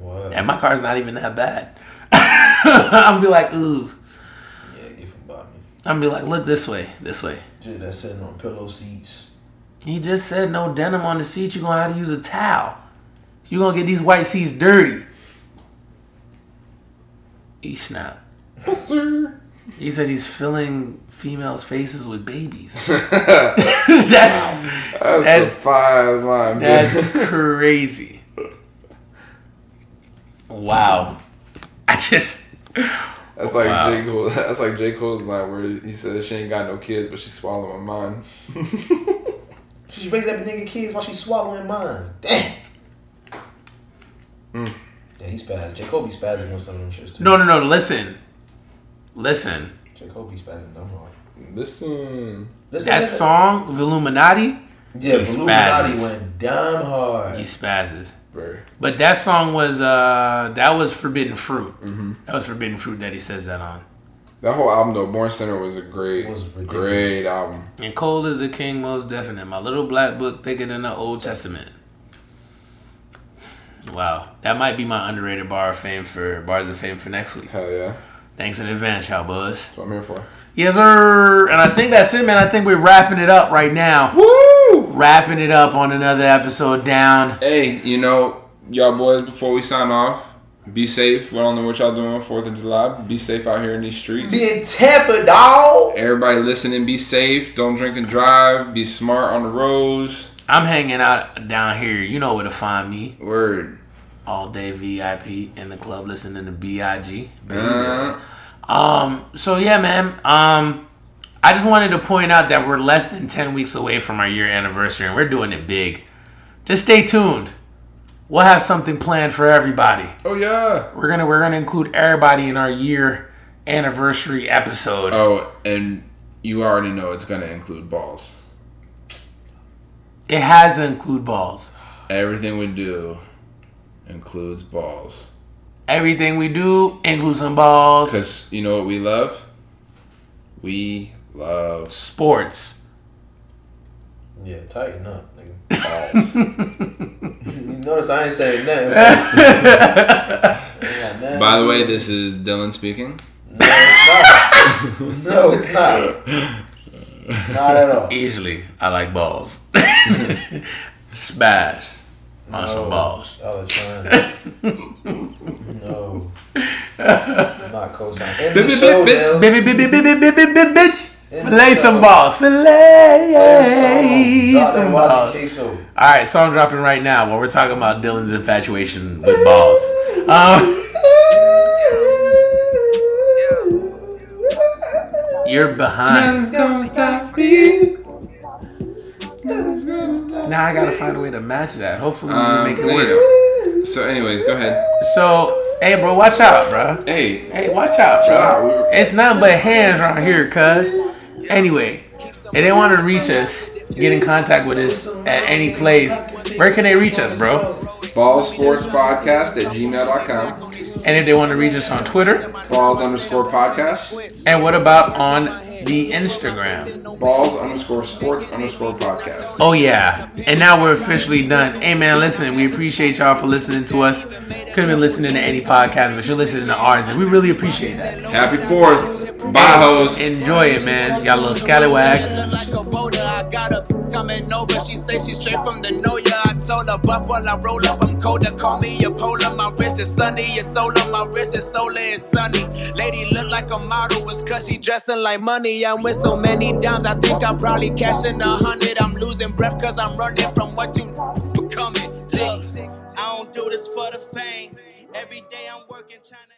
What? and my car's not even that bad. I'm be like, ooh. Yeah, give him about me. I'm be like, look this way, this way. Dude, that's sitting on pillow seats. He just said no denim on the seat. You're gonna have to use a towel. You're gonna get these white seats dirty. He snapped. He said he's filling females' faces with babies. that's That's, That's- a fine line. that's crazy. Wow. I just That's like Wow. J Cole. That's like J Cole's line where he said she ain't got no kids, but she's swallowing mine. She raised everything in kids while she's swallowing mine. Damn. Hmm. Yeah, he's spazzing. Jacoby spazzing on some of them shits too. no no no. Listen, listen. Jacoby spazzing dumb hard. Listen, Listen, That listen. song, Illuminati, Yeah, he Illuminati went down hard. he spazzes. very. But that song was uh that was Forbidden Fruit. That was Forbidden Fruit that he says that on. That whole album though, Born Sinner was a great, It was great album. And cold as the king, most definite. My little black book thicker than the Old Testament. Wow, that might be my underrated bar of fame for bars of fame for next week. Hell yeah, Thanks in advance, y'all buzz. that's what I'm here for. Yes, sir. And I think that's it, man. I think we're wrapping it up right now. Woo! Wrapping it up on another episode down. Hey, you know, y'all boys, before we sign off, be safe. We don't know what y'all doing on Fourth of July. Be safe out here in these streets. Be in Tampa, dog. Everybody listening, be safe. Don't drink and drive. Be smart on the roads. I'm hanging out down here. You know where to find me. Word. All day VIP in the club listening to B.I.G. Uh, Um, so yeah, man. Um, I just wanted to point out that we're less than ten weeks away from our year anniversary, and we're doing it big. Just stay tuned. We'll have something planned for everybody. oh yeah. We're gonna we're gonna include everybody in our year anniversary episode. Oh, and you already know it's gonna include balls. It has to include balls. Everything we do includes balls. Everything we do includes some balls. Cause you know what we love? We love Sports. Yeah, tighten up, nigga. balls. You notice I ain't saying nothing. Ain't nothing. By the way, this is Dylan speaking. no, it's not. no, it's not. Not at all. Easily, I like balls. Smash on some balls. Y'all are trying. no. I'm not co-signing. Bitch. End the Fillet some balls. Fillet some Wally balls. queso. All right, song dropping right now. While we're talking about Dylan's infatuation with balls. Um, you're behind. Now I gotta find a way to match that. Hopefully, we Um, make it there work. So, anyways, go ahead. So, hey, bro, watch out, bro. Hey, Hey, watch out, Chill out, bro. It's nothing but hands around here, cuz. Anyway, if they want to reach us, get in contact with us at any place, where can they reach us, bro? Balls Sports Podcast at gmail.com. And if they want to reach us on Twitter, Balls underscore podcast. and what about on the Instagram? Balls underscore sports underscore podcast. Oh yeah, and now we're officially done. Hey man, listen, we appreciate y'all for listening to us. Could have been listening to any podcast, but you're listening to ours, and we really appreciate that. Happy 4th. Bye, hoes. Enjoy it, man. Got a little scallywags. Coming over. She say she's straight from the know ya. I told her, but while I roll up, I'm colder. Call me a polar. My wrist is sunny. It's solar. My wrist is solar. It's sunny. Lady look like a model. It's cause she dressing like money. I'm with so many dimes. I think I'm probably cashing a hundred. I'm losing breath cause I'm running from what you becoming. Jiggy. I don't do this for the fame. Every day I'm working trying to.